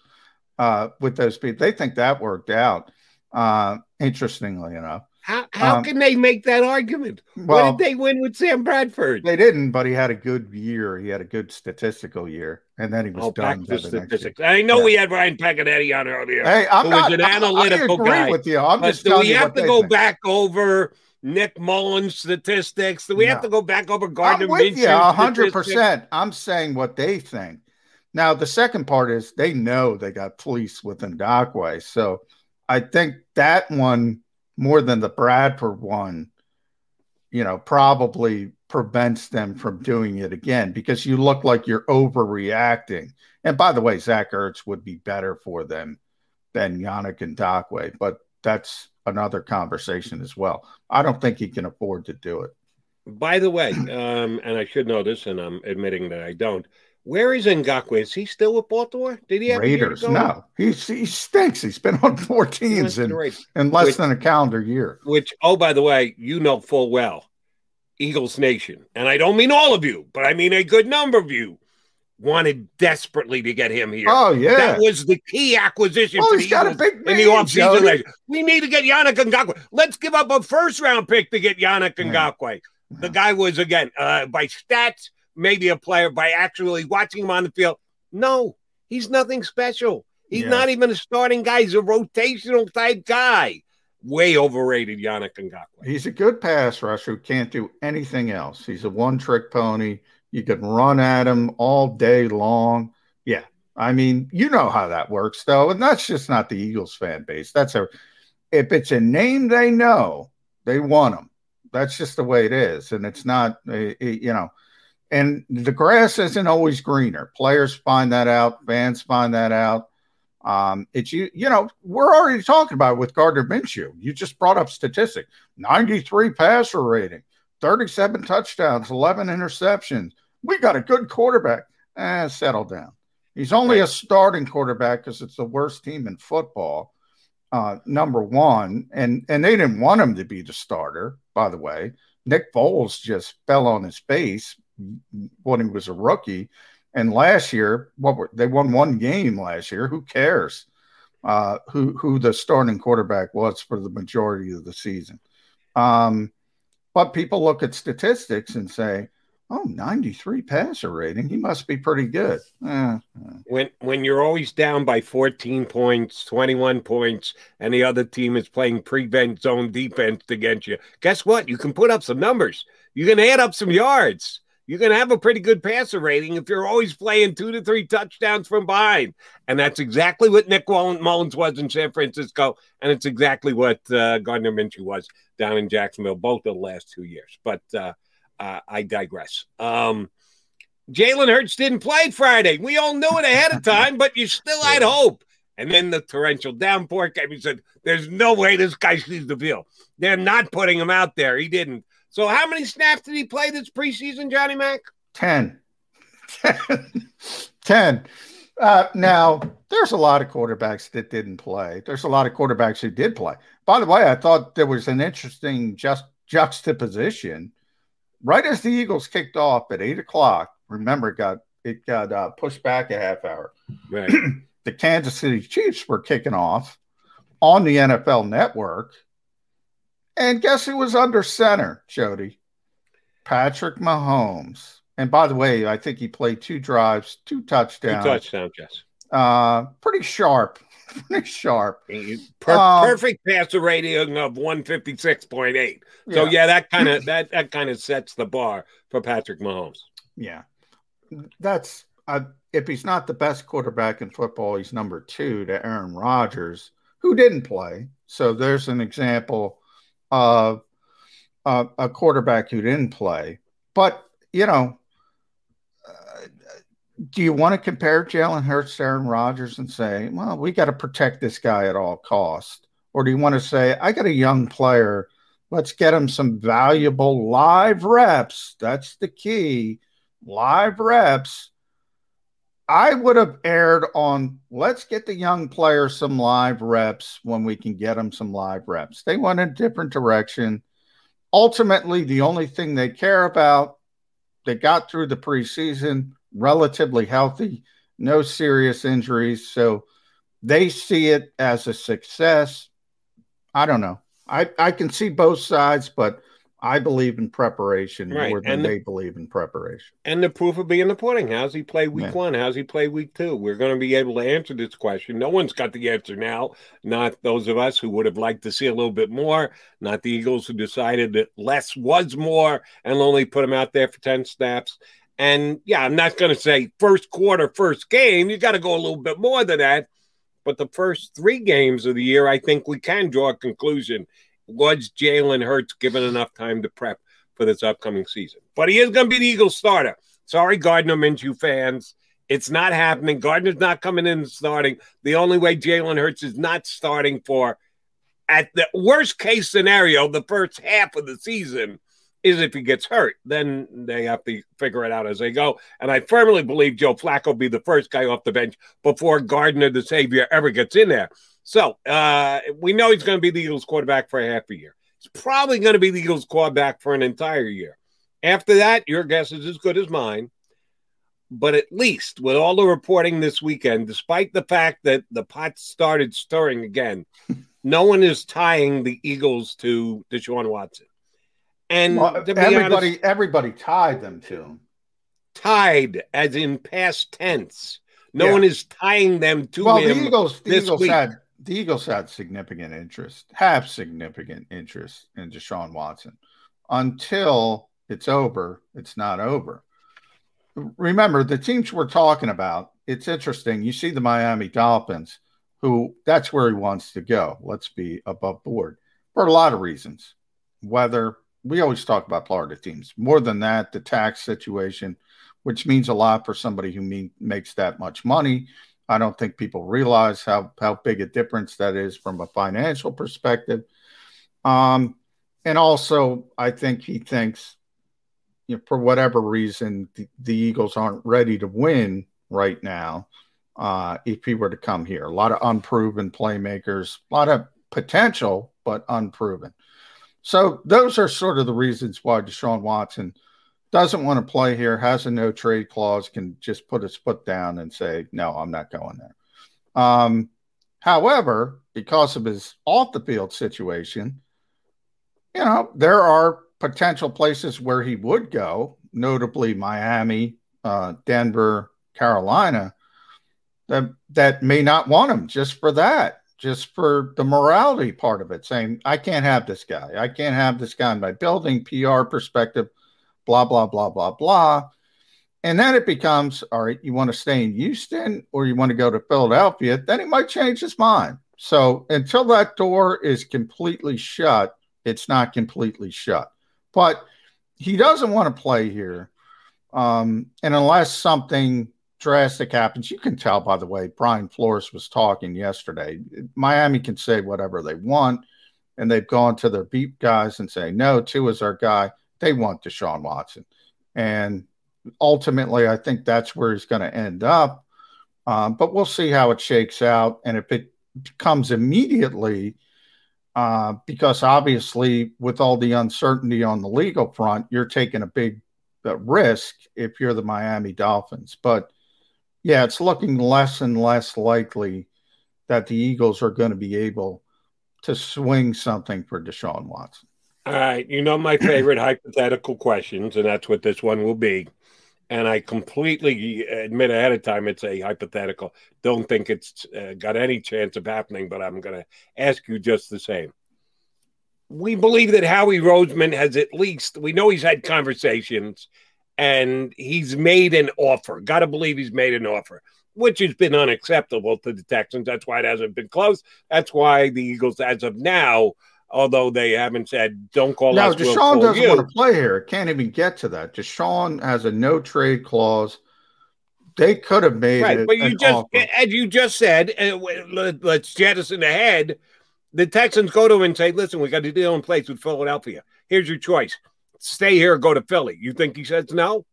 uh, with those people. They think that worked out. Uh, interestingly enough. How, how um, can they make that argument? Well, what did they win with Sam Bradford? They didn't, but he had a good year. He had a good statistical year, and then he was oh, done. Back statistics. I know yeah. we had Ryan Paganetti on earlier. Hey, I'm not, was an analytical I, I guy. with you. I'm but just do we have to go think. back over Nick Mullens statistics? Do we No. have to go back over Gardner I'm with Minshew hundred percent. I'm saying what they think. Now the second part is they know they got police within Dockway, so I think that one more than the Bradford one, you know, probably prevents them from doing it again because you look like you're overreacting. And by the way, Zach Ertz would be better for them than Yannick Ngakoue, but that's another conversation as well. I don't think he can afford to do it. By the way, um, and I should know this, and I'm admitting that I don't. Where is Ngakoue? Is he still with Baltimore? Did he have Raiders, no, he's he stinks. He's been on four teams in, in less Which- than a calendar year. Which, oh, by the way, you know full well, Eagles Nation, and I don't mean all of you, but I mean a good number of you wanted desperately to get him here. Oh yeah, That was the key acquisition Oh, for he's got a Eagles big in the name, offseason. We need to get Yannick Ngakoue. Let's give up a first round pick to get Yannick Ngakoue. The guy was, again, uh, by stats, maybe a player. By actually watching him on the field, no, he's nothing special. He's Yeah. not even a starting guy. He's a rotational type guy. Way overrated, Yannick Ngakoue. He's a good pass rusher who can't do anything else. He's a one trick pony. You can run at them all day long. Yeah. I mean, you know how that works, though. And that's just not the Eagles fan base. That's a, if it's a name they know, they want them. That's just the way it is. And it's not, uh, you know, and the grass isn't always greener. Players find that out, fans find that out. Um, it's you, you know, we're already talking about it with Gardner Minshew. You just brought up statistic 93 passer rating, 37 touchdowns, 11 interceptions. We got a good quarterback. Eh, settle down. He's only a starting quarterback because it's the worst team in football. Uh, number one, and and they didn't want him to be the starter. By the way, Nick Foles just fell on his face when he was a rookie. And last year, what were they won one game last year? Who cares? Uh, who who the starting quarterback was for the majority of the season? Um, but people look at statistics and say, "Oh, 93 passer rating. He must be pretty good." Eh, when when you're always down by 14 points, 21 points, and the other team is playing prevent zone defense against you, guess what? You can put up some numbers. You can add up some yards. You can have a pretty good passer rating if you're always playing two to three touchdowns from behind. And that's exactly what Nick Mull- Mullens was in San Francisco. And it's exactly what uh, Gardner Minshew was down in Jacksonville, both of the last two years. But uh, uh, I digress. Um, Jalen Hurts didn't play Friday. We all knew it ahead of time, but you still had hope. And then the torrential downpour came. He said, There's no way this guy sees the field. They're not putting him out there. He didn't. So, how many snaps did he play this preseason, Johnny Mac? 10. 10. Uh, now, there's a lot of quarterbacks that didn't play. There's a lot of quarterbacks who did play. By the way, I thought there was an interesting just juxtaposition. Right as the Eagles kicked off at eight o'clock, remember, it got it got uh, pushed back a half hour. Right. the Kansas City Chiefs were kicking off on the NFL Network, and guess who was under center, Jody? Patrick Mahomes. And by the way, I think he played two drives, two touchdowns. Two touchdowns. yes. Uh, pretty sharp, pretty sharp. Per- Um, perfect passer rating of 156.8. So, Yeah. yeah, that kind of that, that kind of sets the bar for Patrick Mahomes. Yeah, that's uh, if he's not the best quarterback in football, he's number two to Aaron Rodgers, who didn't play. So there's an example of a quarterback who didn't play. But you know, uh, do you want to compare Jalen Hurts to Aaron Rodgers and say, well, we got to protect this guy at all costs? Or do you want to say, I got a young player Let's get him some valuable live reps. That's the key. Live reps. I would have erred on let's get the young players some live reps when we can get them some live reps. They went a different direction. Ultimately, the only thing they care about, they got through the preseason relatively healthy, no serious injuries. So they see it as a success. I don't know. I, I can see both sides, but I believe in preparation right. more than and they believe in preparation. And the proof will be in the pudding. How's he play week yeah. one? How's he play week two? We're going to be able to answer this question. No one's got the answer now. Not those of us who would have liked to see a little bit more. Not the Eagles who decided that less was more and only put him out there for 10 snaps. And yeah, I'm not going to say first quarter, first game. You got to go a little bit more than that. But the first three games of the year, I think we can draw a conclusion was Jalen Hurts given enough time to prep for this upcoming season? But he is going to be the Eagles starter. Sorry, Gardner Minshew fans. It's not happening. Gardner's not coming in and starting. The only way Jalen Hurts is not starting for, at the worst case scenario, the first half of the season is if he gets hurt. Then they have to figure it out as they go. And I firmly believe Joe Flacco will be the first guy off the bench before Gardner, the savior, ever gets in there. So uh, we know he's going to be the Eagles quarterback for a half a year. He's probably going to be the Eagles quarterback for an entire year. After that, your guess is as good as mine. But at least with all the reporting this weekend, despite the fact that the pot started stirring again, no one is tying the Eagles to Deshaun Watson. And well, everybody, honest, everybody tied them to him. Tied, as in past tense. No yeah. one is tying them to well, him. The Eagles, the Eagles week. had the Eagles had significant interest, have significant interest in Deshaun Watson. Until it's over, it's not over. Remember, the teams we're talking about, it's interesting. You see the Miami Dolphins, who that's where he wants to go. Let's be above board for a lot of reasons. Whether we always talk about Florida teams, more than that, the tax situation, which means a lot for somebody who mean, makes that much money I don't think people realize how how big a difference that is from a financial perspective. Um, and also, I think he thinks, you know, for whatever reason, the, the Eagles aren't ready to win right now. Uh, if he were to come here, a lot of unproven playmakers, a lot of potential, but unproven. So those are sort of the reasons why Deshaun Watson doesn't want to play here, has a no trade clause, can just put his foot down and say, no, I'm not going there. Um, however, because of his off the field situation, you know, there are potential places where he would go, notably Miami, uh, Denver, Carolina, that, that may not want him just for that, just for the morality part of it, saying, I can't have this guy. I can't have this guy in my building, PR perspective blah, blah, blah, blah, blah. And then it becomes all right, you want to stay in Houston or you want to go to Philadelphia, then he might change his mind. So until that door is completely shut, it's not completely shut. But he doesn't want to play here. Um, and unless something drastic happens, you can tell by the way Brian Flores was talking yesterday. Miami can say whatever they want, and they've gone to their beat guys and say, no, Tua is our guy they want Deshaun Watson. And ultimately, I think that's where he's going to end up. Um, but we'll see how it shakes out. And if it comes immediately, uh, because obviously, with all the uncertainty on the legal front, you're taking a big uh, risk if you're the Miami Dolphins. But yeah, it's looking less and less likely that the Eagles are going to be able to swing something for Deshaun Watson. All right. You know my favorite hypothetical questions, and that's what this one will be. And I completely admit ahead of time it's a hypothetical. Don't think it's uh, got any chance of happening, but I'm going to ask you just the same. We believe that Howie Roseman has at least, we know he's had conversations and he's made an offer. Got to believe he's made an offer, which has been unacceptable to the Texans. That's why it hasn't been close. That's why the Eagles, as of now, although they haven't said don't call no, us. No, Deshaun doesn't you. want to play here. Can't even get to that. Deshaun has a no trade clause. They could have made right, it, but you just, offer. as you just said, uh, let's jettison ahead. the Texans go to him and say, "Listen, we got a deal in place with Philadelphia. Here's your choice: stay here or go to Philly." You think he says no?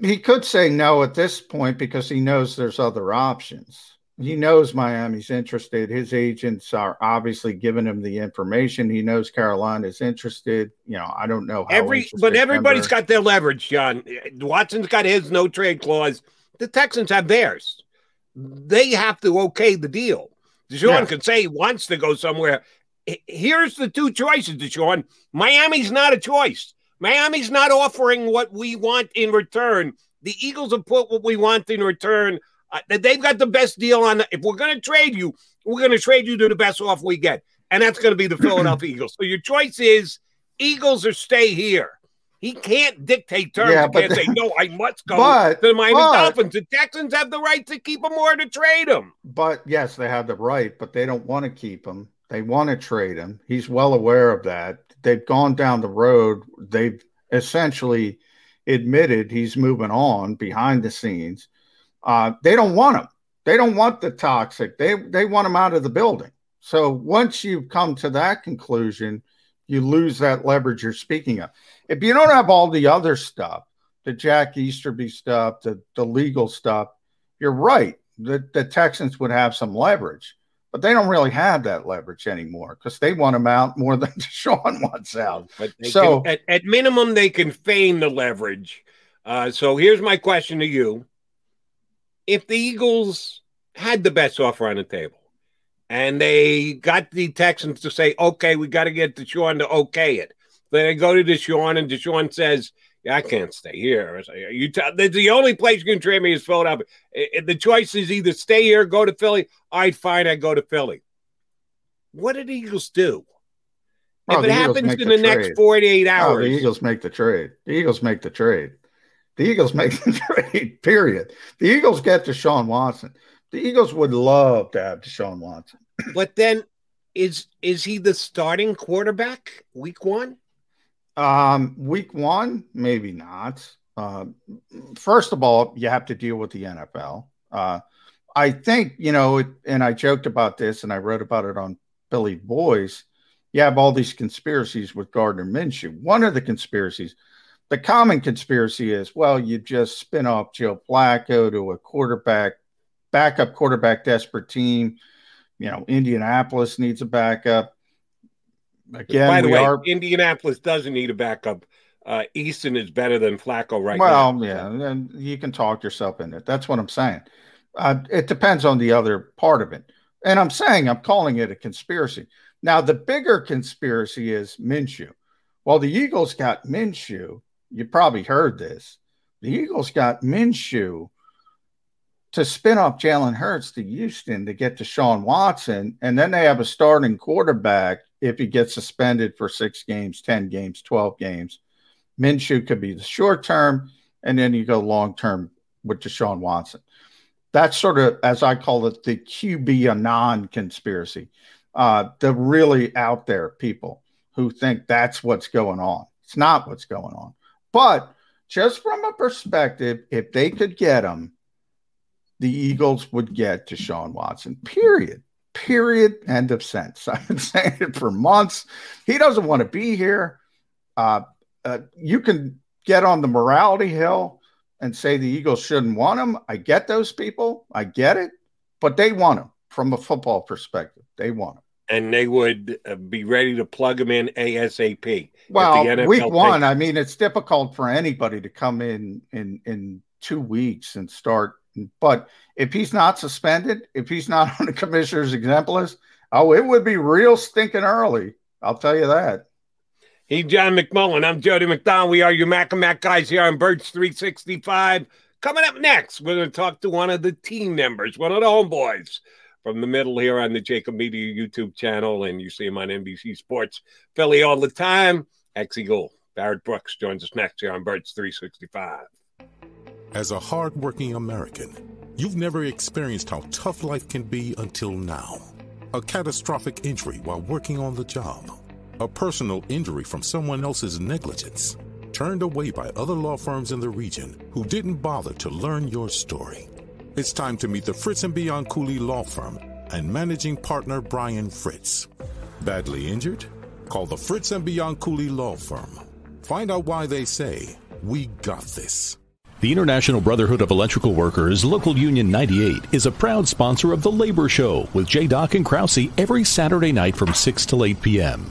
He could say no at this point because he knows there's other options. He knows Miami's interested. His agents are obviously giving him the information. He knows Carolina's interested. You know, I don't know how every, but everybody's Denver. got their leverage, John. Watson's got his no trade clause. The Texans have theirs. They have to okay the deal. Deshaun yeah. can say he wants to go somewhere. Here's the two choices, Deshaun. Miami's not a choice. Miami's not offering what we want in return. The Eagles have put what we want in return. Uh, they've got the best deal on. The, if we're going to trade you, we're going to trade you to the best offer we get, and that's going to be the Philadelphia Eagles. So your choice is Eagles or stay here. He can't dictate terms. Yeah, he can't say no. I must go but, to the Miami but, Dolphins. The Texans have the right to keep him or to trade him. But yes, they have the right, but they don't want to keep him. They want to trade him. He's well aware of that. They've gone down the road. They've essentially admitted he's moving on behind the scenes. Uh, they don't want them. They don't want the toxic. They they want them out of the building. So once you come to that conclusion, you lose that leverage you're speaking of. If you don't have all the other stuff, the Jack Easterby stuff, the, the legal stuff, you're right. The, the Texans would have some leverage, but they don't really have that leverage anymore because they want him out more than Deshaun wants out. But so can, at, at, minimum, they can feign the leverage. Uh, so here's my question to you if the Eagles had the best offer on the table and they got the Texans to say, okay, we got to get Deshaun to okay it. Then they go to Deshaun and Deshaun says, yeah, I can't stay here. You tell the only place you can trade me is Philadelphia. The choice is either stay here, go to Philly. I'd fine, I go to Philly. What did the Eagles do? Oh, if it happens in the, the next 48 hours, oh, the Eagles make the trade. The Eagles make the trade. The Eagles make the trade, period. The Eagles get Deshaun Watson. The Eagles would love to have Deshaun Watson. But then is is he the starting quarterback week one? Um, week one, maybe not. Uh, first of all, you have to deal with the NFL. Uh, I think, you know, and I joked about this and I wrote about it on Billy Boys. You have all these conspiracies with Gardner Minshew. One of the conspiracies – the common conspiracy is, well, you just spin off Joe Flacco to a quarterback, backup quarterback desperate team. You know, Indianapolis needs a backup. Again, by the way, are... Indianapolis doesn't need a backup. Uh, Eason is better than Flacco right well, now. Well, yeah, and you can talk yourself into it. That's what I'm saying. Uh, it depends on the other part of it. And I'm saying I'm calling it a conspiracy. Now, the bigger conspiracy is Minshew. Well, the Eagles got Minshew you probably heard this. The Eagles got Minshew to spin off Jalen Hurts to Houston to get to Sean Watson, and then they have a starting quarterback if he gets suspended for six games, 10 games, 12 games. Minshew could be the short term, and then you go long term with Deshaun Watson. That's sort of, as I call it, the QB Anon conspiracy. Uh, the really out there people who think that's what's going on. It's not what's going on. But just from a perspective, if they could get him, the Eagles would get to Deshaun Watson. Period. Period. End of sense. I've been saying it for months. He doesn't want to be here. Uh, uh, you can get on the morality hill and say the Eagles shouldn't want him. I get those people. I get it. But they want him from a football perspective. They want him and they would uh, be ready to plug him in ASAP. Well, week one, I mean, it's difficult for anybody to come in in in two weeks and start. But if he's not suspended, if he's not on the commissioner's exempt list, oh, it would be real stinking early. I'll tell you that. Hey, John McMullen. I'm Jody McDonald. We are your Mac and Mac guys here on Birds 365. Coming up next, we're going to talk to one of the team members, one of the homeboys from the middle here on the JAKIB Media YouTube channel, and you see him on NBC Sports Philly all the time. Ex Eagle Barrett Brooks joins us next here on Birds 365. As a hardworking American, you've never experienced how tough life can be until now. A catastrophic injury while working on the job, a personal injury from someone else's negligence, turned away by other law firms in the region who didn't bother to learn your story. It's time to meet the Fritz and Bianculli Law Firm and managing partner Brian Fritz. Badly injured? Call the Fritz and Bianculli Law Firm. Find out why they say, We got this. The International Brotherhood of Electrical Workers, Local Union 98, is a proud sponsor of The Labor Show with J. Doc and Krause every Saturday night from 6 to 8 p.m.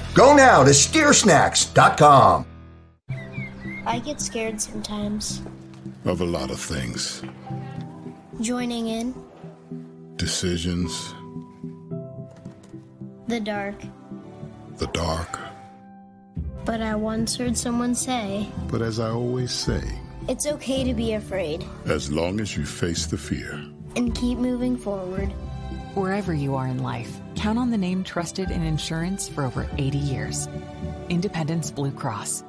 Go now to steersnacks.com. I get scared sometimes. Of a lot of things. Joining in, Decisions, the dark. the dark. But I once heard someone say, But as I always say, it's okay to be afraid as long as you face the fear. and keep moving forward. Wherever you are in life, count on the name trusted in insurance for over 80 years Independence Blue Cross.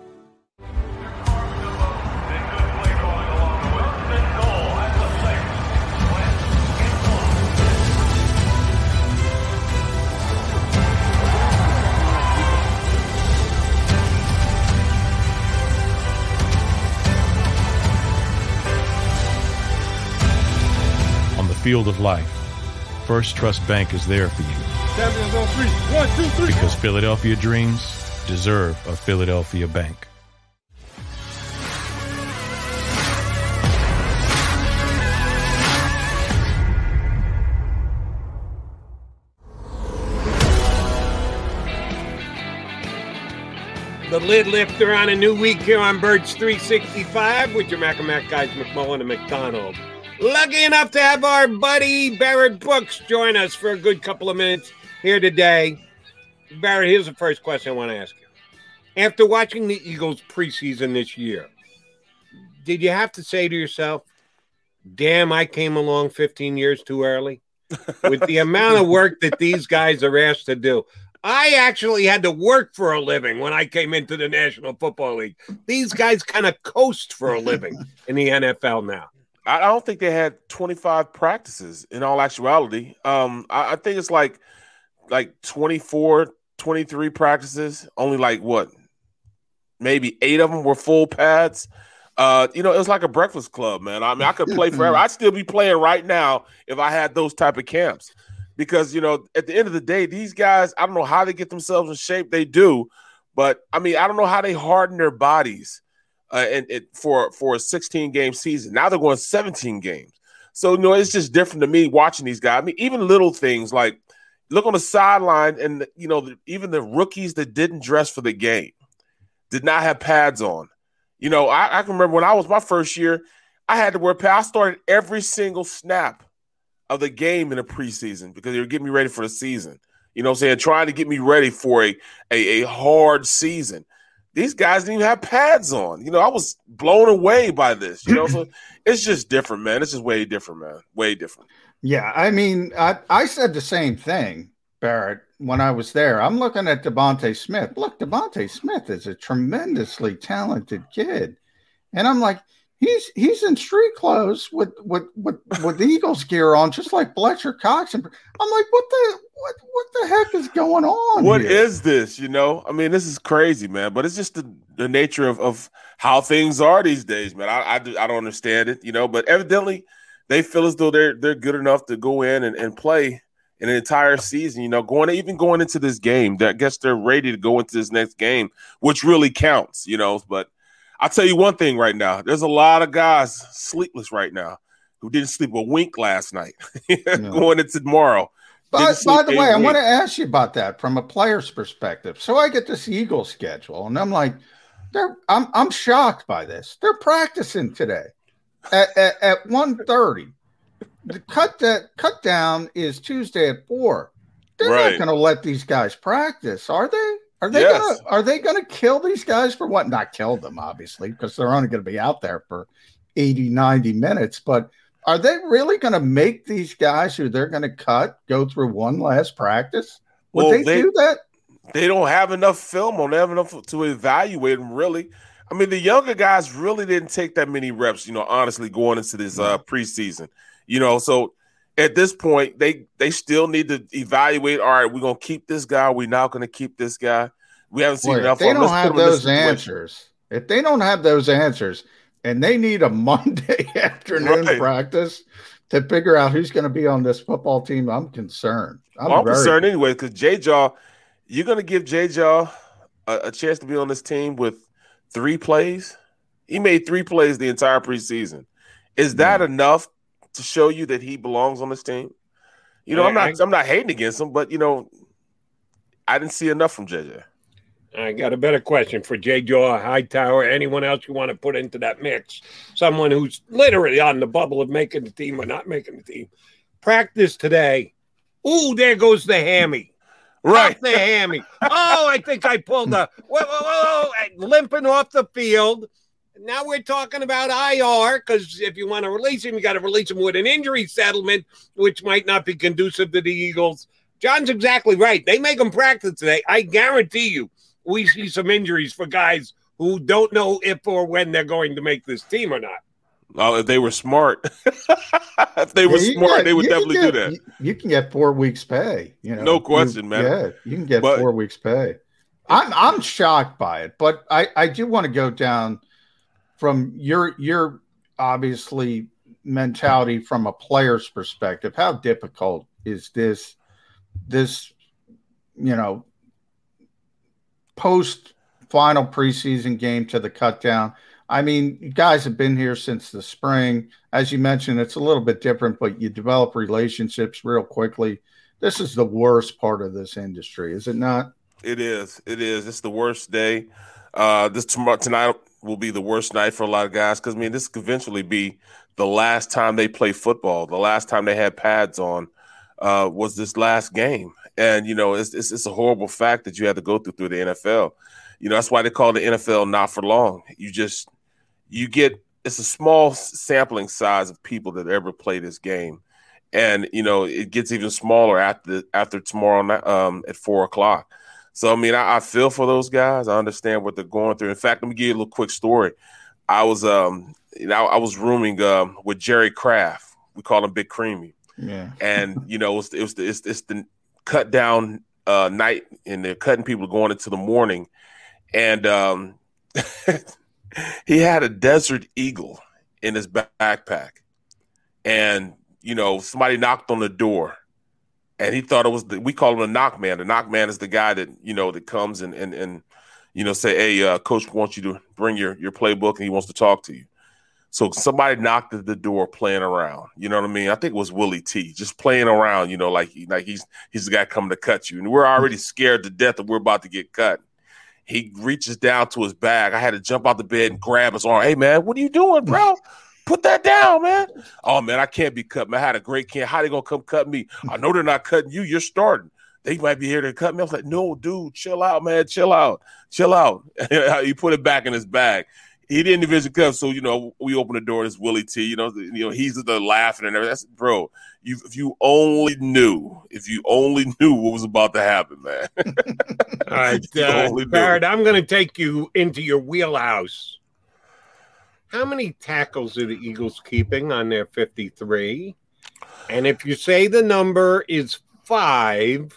Field of life, First Trust Bank is there for you Champions on three. One, two, three. because Philadelphia dreams deserve a Philadelphia bank. The lid lifter on a new week here on Birds 365 with your Mac and Mac guys, McMullen and McDonald. Lucky enough to have our buddy Barrett Brooks join us for a good couple of minutes here today. Barrett, here's the first question I want to ask you. After watching the Eagles preseason this year, did you have to say to yourself, damn, I came along 15 years too early? With the amount of work that these guys are asked to do, I actually had to work for a living when I came into the National Football League. These guys kind of coast for a living in the NFL now. I don't think they had 25 practices in all actuality. Um, I, I think it's like like 24, 23 practices. Only like what? Maybe eight of them were full pads. Uh, you know, it was like a breakfast club, man. I mean, I could play forever. I'd still be playing right now if I had those type of camps. Because you know, at the end of the day, these guys, I don't know how they get themselves in shape. They do, but I mean, I don't know how they harden their bodies uh, and it for for a 16 game season. Now they're going 17 games. So you know, it's just different to me watching these guys. I mean, even little things like look on the sideline, and you know, the, even the rookies that didn't dress for the game did not have pads on. You know, I, I can remember when I was my first year, I had to wear pads. I started every single snap of the game in the preseason because they were getting me ready for the season. You know what I'm saying? Trying to get me ready for a, a, a hard season. These guys didn't even have pads on. You know, I was blown away by this. You know, so it's just different, man. It's just way different, man. Way different. Yeah, I mean, I, I said the same thing, Barrett, when I was there. I'm looking at DeVonta Smith. Look, DeVonta Smith is a tremendously talented kid, and I'm like, he's he's in street clothes with with with, with Eagles gear on, just like Fletcher Cox. And I'm like, what the what what the heck is going on? What here? is this? You know, I mean, this is crazy, man. But it's just the, the nature of, of how things are these days, man. I, I, do- I don't understand it, you know. But evidently, they feel as though they're they're good enough to go in and, and play an entire season. You know, going even going into this game, that I guess they're ready to go into this next game, which really counts. You know, but I'll tell you one thing right now: there's a lot of guys sleepless right now who didn't sleep a wink last night, going into tomorrow. By, by the way, I want to ask you about that from a player's perspective. So I get this Eagles schedule, and I'm like, they're I'm I'm shocked by this. They're practicing today. at, at, at 1.30. The cut that cut down is Tuesday at four. They're Right. not going to let these guys practice, are they? Are they Yes. gonna are they gonna kill these guys for what? Not kill them, obviously, because they're only to be out there for 80, 90 minutes. But are they really to make these guys who they're to cut go through one last practice? Would Well, they, they- do that? they don't have enough film on. They have enough to evaluate them. Really, I mean, the younger guys really didn't take that many reps. You know, honestly, going into this uh, preseason, you know, so at this point, they they still need to evaluate. All right, we're gonna keep this guy. We're not gonna keep this guy. We haven't seen Boy, if enough. they don't have him in this those answers, if they don't have those answers, and they need a Monday afternoon Right. practice to figure out who's going to be on this football team, I'm concerned. I'm, Well, I'm concerned anyway because J Jaw, you're gonna give J Jaw a, a chance to be on this team with three plays. He made three plays the entire preseason. Is that enough to show you that he belongs on this team? You know, I'm not I'm not hating against him, but you know, I didn't see enough from JJ. I got a better question for Jay Jaw, Hightower, anyone else you want to put into that mix. Someone who's literally on the bubble of making the team or not making the team. Practice today. Ooh, there goes the hammy. Right. Off the hammy. Oh, I think I pulled a whoa, whoa, whoa, limping off the field. Now we're talking about IR because if you want to release him, you got to release him with an injury settlement, which might not be conducive to the Eagles. John's exactly right. They make them practice today. I guarantee you, we see some injuries for guys who don't know if or when they're going to make this team or not. Oh, if they were smart, if they were Yeah, smart, get- they would definitely get- do that. You, you can get four weeks pay. You know, No You- question, man. Yeah, you can get But- four weeks pay. I'm I'm shocked by it, but I I do want to go down from your your obviously mentality from a player's perspective. How difficult is this this you know post final preseason game to the cut down? I mean, you guys have been here since the spring. As you mentioned, it's a little bit different, but you develop relationships real quickly. This is the worst part of this industry, is it not? It is. It is. It's the worst day. Uh, this tomorrow tonight will be the worst night for a lot of guys because I mean this could eventually be the last time they play football. The last time they had pads on uh, was this last game, and you know it's, it's it's a horrible fact that you had to go through through the NFL. You know that's why they call the NFL not for long. You just you get it's a small sampling size of people that ever play this game, and you know it gets even smaller after after tomorrow um, at four o'clock. So I mean, I, I feel for those guys. I understand what they're going through. In fact, let me give you a little quick story. I was um, you know, I was rooming um with Jerry Kraft. We call him Big Creamy, Yeah. and you know, it was, it was the, it's, it's the cut down uh night, and they're cutting people going into the morning, and um, he had a Desert Eagle in his backpack, and you know, somebody knocked on the door and he thought it was the, we call him a knock man. The knock man is the guy that you know that comes and and and you know say, hey, uh, coach wants you to bring your your playbook and he wants to talk to you. So somebody knocked at the door playing around. You know what I mean? I think it was Willie T, just playing around. You know, like like he's he's the guy coming to cut you, and we're already scared to death that we're about to get cut. He reaches down to his bag. I had to jump out the bed and grab his arm. Hey man, what are you doing, bro? Put that down, man. Oh man, I can't be cut. Man, I had a great camp. How they gonna come cut me? I know they're not cutting you. You're starting. They might be here to cut me. I was like, no, dude, chill out, man. Chill out. Chill out. he put it back in his bag. He didn't division cut, so you know we open the door. It's Willie T. You know, you know he's the laughing and everything. That's, bro, you if you only knew, if you only knew what was about to happen, man. All right, You uh, only knew. Barrett, I'm going to take you into your wheelhouse. How many tackles are the Eagles keeping on their 53? And if you say the number is five,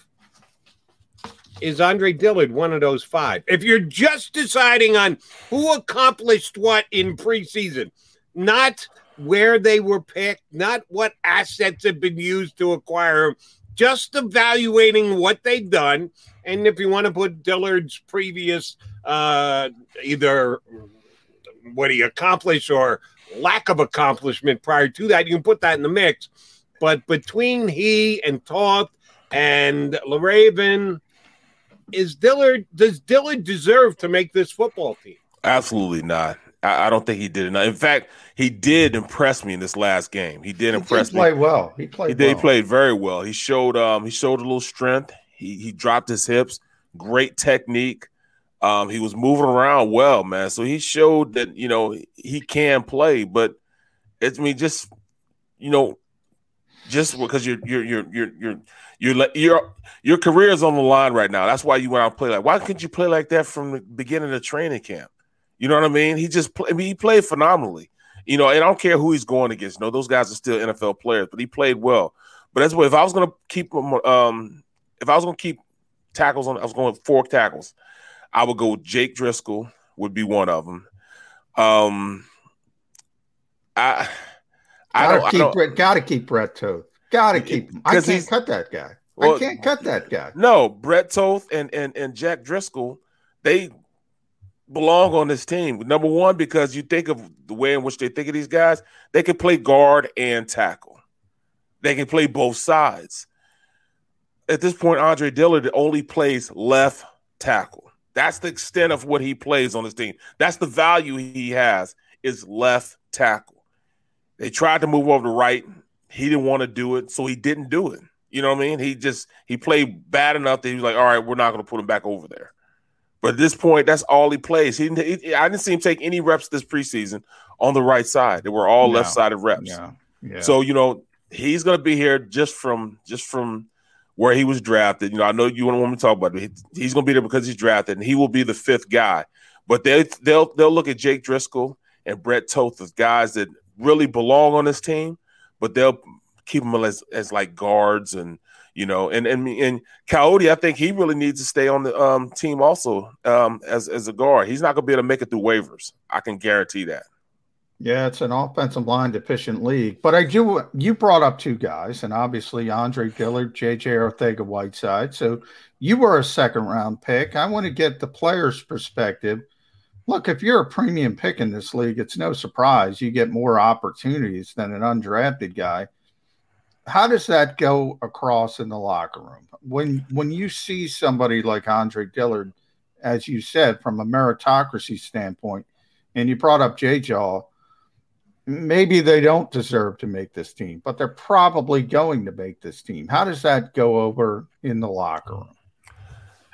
is Andre Dillard one of those five? If you're just deciding on who accomplished what in preseason, not where they were picked, not what assets have been used to acquire them, just evaluating what they've done. And if you want to put Dillard's previous uh, either what he accomplished or lack of accomplishment prior to that, you can put that in the mix. But between he and Toth and Le'Raven, is Dillard does Dillard deserve to make this football team? Absolutely not. I, I, don't think he did enough. In fact, he did impress me in this last game. He did impress he me. Played well. He played. He did. Well. He played very well. He showed. Um, he showed a little strength. He he dropped his hips. Great technique. Um, he was moving around well, man. So he showed that you know he can play. But it's I me mean, just you know, just because you're you're you're you're you're your your your career is on the line right now. That's why you went out and play like. Why couldn't you play like that from the beginning of training camp? You know what I mean? He just play, I mean, he played phenomenally. You know, and I don't care who he's going against. Know, those guys are still NFL players, but he played well. But that's what if I was going to keep um if I was to keep tackles on, I was going four tackles. I would go Jake Driscoll would be one of them. Um, I I gotta don't keep I don't, Brett, gotta keep Brett Toth. Gotta keep him. I can't cut that guy. Well, I can't cut that guy. No, Brett Toth and and and Jack Driscoll, they belong on this team. Number one, because you think of the way in which they think of these guys, they can play guard and tackle. They can play both sides. At this point, Andre Dillard only plays left tackle. That's the extent of what he plays on this team. That's the value he has is left tackle. They tried to move over to right. He didn't want to do it, so he didn't do it. You know what I mean? He just he played bad enough that he was like, all right, we're not going to put him back over there. But at this point, that's all he plays. He, he, I didn't see him take any reps this preseason on the right side. They were all left sided reps. Yeah. yeah. So you know he's going to be here just from just from where he was drafted. You know, I know you don't want me to talk about it. he's going to be there because he's drafted, and he will be the fifth guy. But they they'll they'll look at Jake Driscoll and Brett Toth as guys that really belong on this team, but they'll keep them as as like guards and you know, and and and Coyote, I think he really needs to stay on the um, team also um, as as a guard. He's not going to be able to make it through waivers. I can guarantee that. Yeah, it's an offensive line deficient league. But I do. You brought up two guys, and obviously Andre Dillard, JJ Arcega Whiteside. So you were a second round pick. I want to get the player's perspective. Look, if you're a premium pick in this league, it's no surprise you get more opportunities than an undrafted guy how does that go across in the locker room when when you see somebody like Andre Dillard, as you said, from a meritocracy standpoint, and you brought up J Jaw, maybe they don't deserve to make this team, but they're probably going to make this team. How does that go over in the locker room?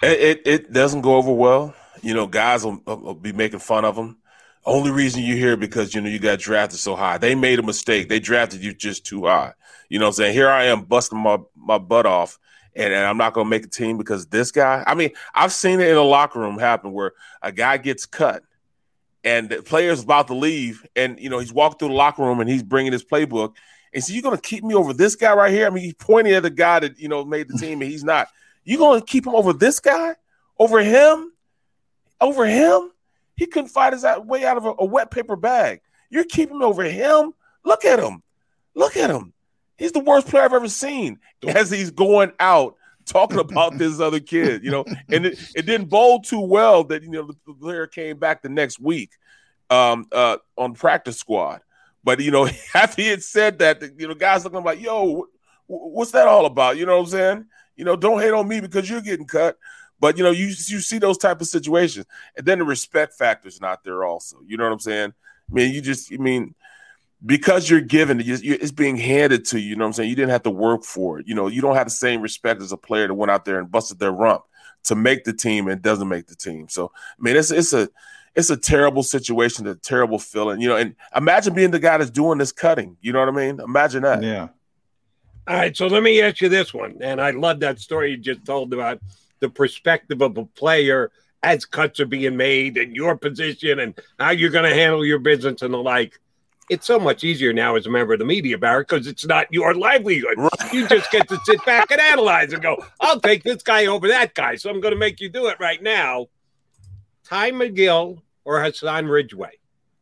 It it, it doesn't go over well. You know, guys will, will be making fun of them. Only reason you hear because you know you got drafted so high. They made a mistake. They drafted you just too high. You know what I'm saying? Here I am busting my, my butt off and, and I'm not gonna make a team because this guy. I mean, I've seen it in a locker room happen where a guy gets cut and the player's about to leave, and you know, he's walking through the locker room and he's bringing his playbook. And so you're gonna keep me over this guy right here? I mean, he's pointing at the guy that you know made the team, and he's not. You're gonna keep him over this guy? Over him? Over him? He couldn't fight his way out of a, a wet paper bag. You're keeping over him. Look at him. Look at him. He's the worst player I've ever seen. As he's going out talking about this other kid, you know, and it, it didn't bowl too well that you know the player came back the next week um, uh, on practice squad. But you know, after he had said that, you know, guys looking like, "Yo, what's that all about?" You know what I'm saying? You know, don't hate on me because you're getting cut. But you know, you you see those type of situations, and then the respect factor is not there. Also, you know what I'm saying? I mean, you just, I mean, because you're given, it's being handed to you. You know what I'm saying? You didn't have to work for it. You know, you don't have the same respect as a player that went out there and busted their rump to make the team and doesn't make the team. So, I mean, it's it's a it's a terrible situation, a terrible feeling. You know, and imagine being the guy that's doing this cutting. You know what I mean? Imagine that. Yeah. All right, so let me ask you this one, and I love that story you just told about the perspective of a player as cuts are being made and your position and how you're going to handle your business and the like. It's so much easier now as a member of the media, Barrett, because it's not your livelihood. Right. You just get to sit back and analyze and go, I'll take this guy over that guy. So I'm going to make you do it right now. Ty McGill or Hassan Ridgeway.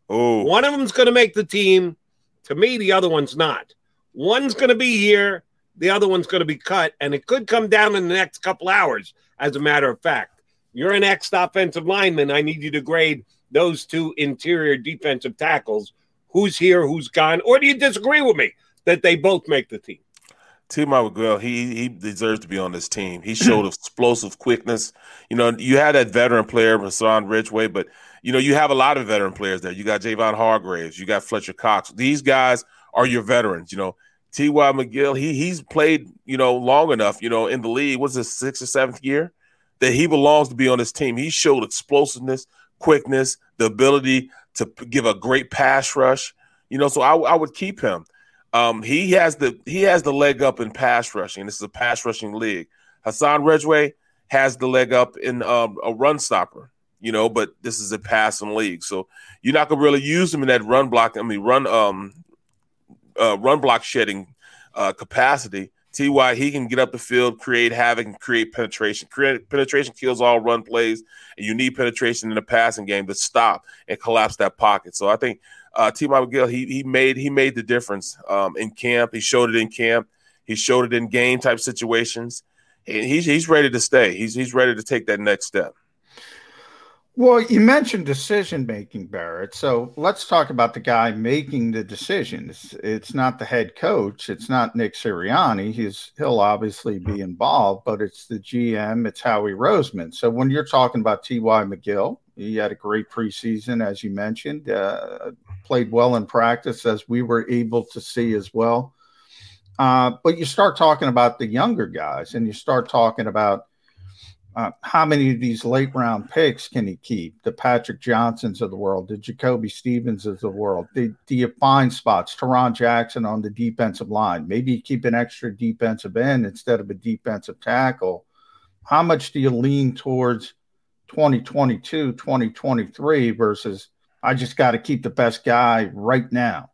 Oh, one of them's going to make the team. To me, the other one's not. One's going to be here. The other one's going to be cut, and it could come down in the next couple hours as a matter of fact. You're an ex offensive lineman. I need you to grade those two interior defensive tackles. Who's here, who's gone? Or do you disagree with me that they both make the team? Tim McGill, he he deserves to be on this team. He showed explosive quickness. You know, you had that veteran player, Hassan Ridgeway, but you know, you have a lot of veteran players there. You got Javon Hargraves, you got Fletcher Cox. These guys are your veterans. You know, T.Y. McGill, he he's played, you know, long enough, you know, in the league. What's his sixth or seventh year? That he belongs to be on this team. He showed explosiveness, quickness, the ability to give a great pass rush. You know, so I, I would keep him. Um, he has the he has the leg up in pass rushing. This is a pass rushing league. Hassan Ridgeway has the leg up in um, a run stopper. You know, but this is a passing league, so you're not gonna really use him in that run block. I mean, run um uh, run block shedding uh, capacity. Ty he can get up the field, create havoc, and create penetration. Create, penetration kills all run plays, and you need penetration in the passing game to stop and collapse that pocket. So I think uh, T. McGill he he made he made the difference um, in camp. He showed it in camp. He showed it in game type situations. And he's he's ready to stay. He's he's ready to take that next step. Well, you mentioned decision making, Barrett. So let's talk about the guy making the decisions. It's not the head coach. It's not Nick Sirianni. He's he'll obviously be involved, but it's the GM. It's Howie Roseman. So when you're talking about T.Y. McGill, he had a great preseason, as you mentioned. Uh, played well in practice, as we were able to see as well. Uh, but you start talking about the younger guys, and you start talking about uh, how many of these late round picks can he keep? The Patrick Johnsons of the world, the Jacoby Stevens of the world. Do, do you find spots? Tarron Jackson on the defensive line. Maybe you keep an extra defensive end instead of a defensive tackle. How much do you lean towards 2022, 2023 versus I just got to keep the best guy right now?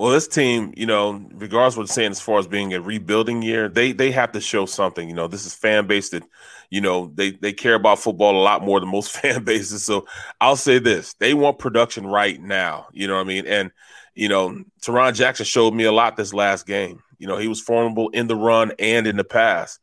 Well, this team, you know, regardless what they're saying as far as being a rebuilding year, they they have to show something. You know, this is fan base that, you know, they they care about football a lot more than most fan bases. So I'll say this: they want production right now. You know what I mean? And you know, Tarron Jackson showed me a lot this last game. You know, he was formidable in the run and in the pass.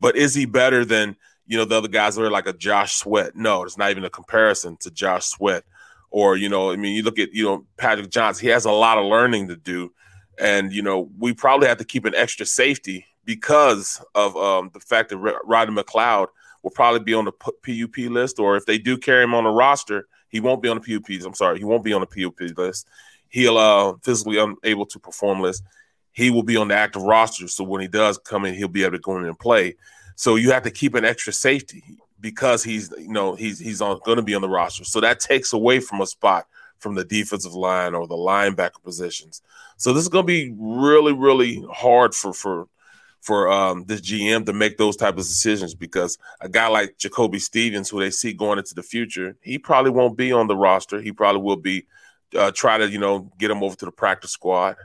But is he better than you know the other guys that are like a Josh Sweat? No, it's not even a comparison to Josh Sweat or you know, I mean, you look at you know Patrick Johnson. He has a lot of learning to do, and you know, we probably have to keep an extra safety because of um, the fact that Rodney McLeod will probably be on the PUP list, or if they do carry him on the roster, he won't be on the PUPs. I'm sorry, he won't be on the PUP list. He'll uh, physically unable to perform list. He will be on the active roster, so when he does come in, he'll be able to go in and play. So you have to keep an extra safety because he's you know he's he's on going to be on the roster. So that takes away from a spot from the defensive line or the linebacker positions. So this is going to be really really hard for for for um, this GM to make those type of decisions because a guy like Jacoby Stevens, who they see going into the future, he probably won't be on the roster. He probably will be uh, try to you know get him over to the practice squad.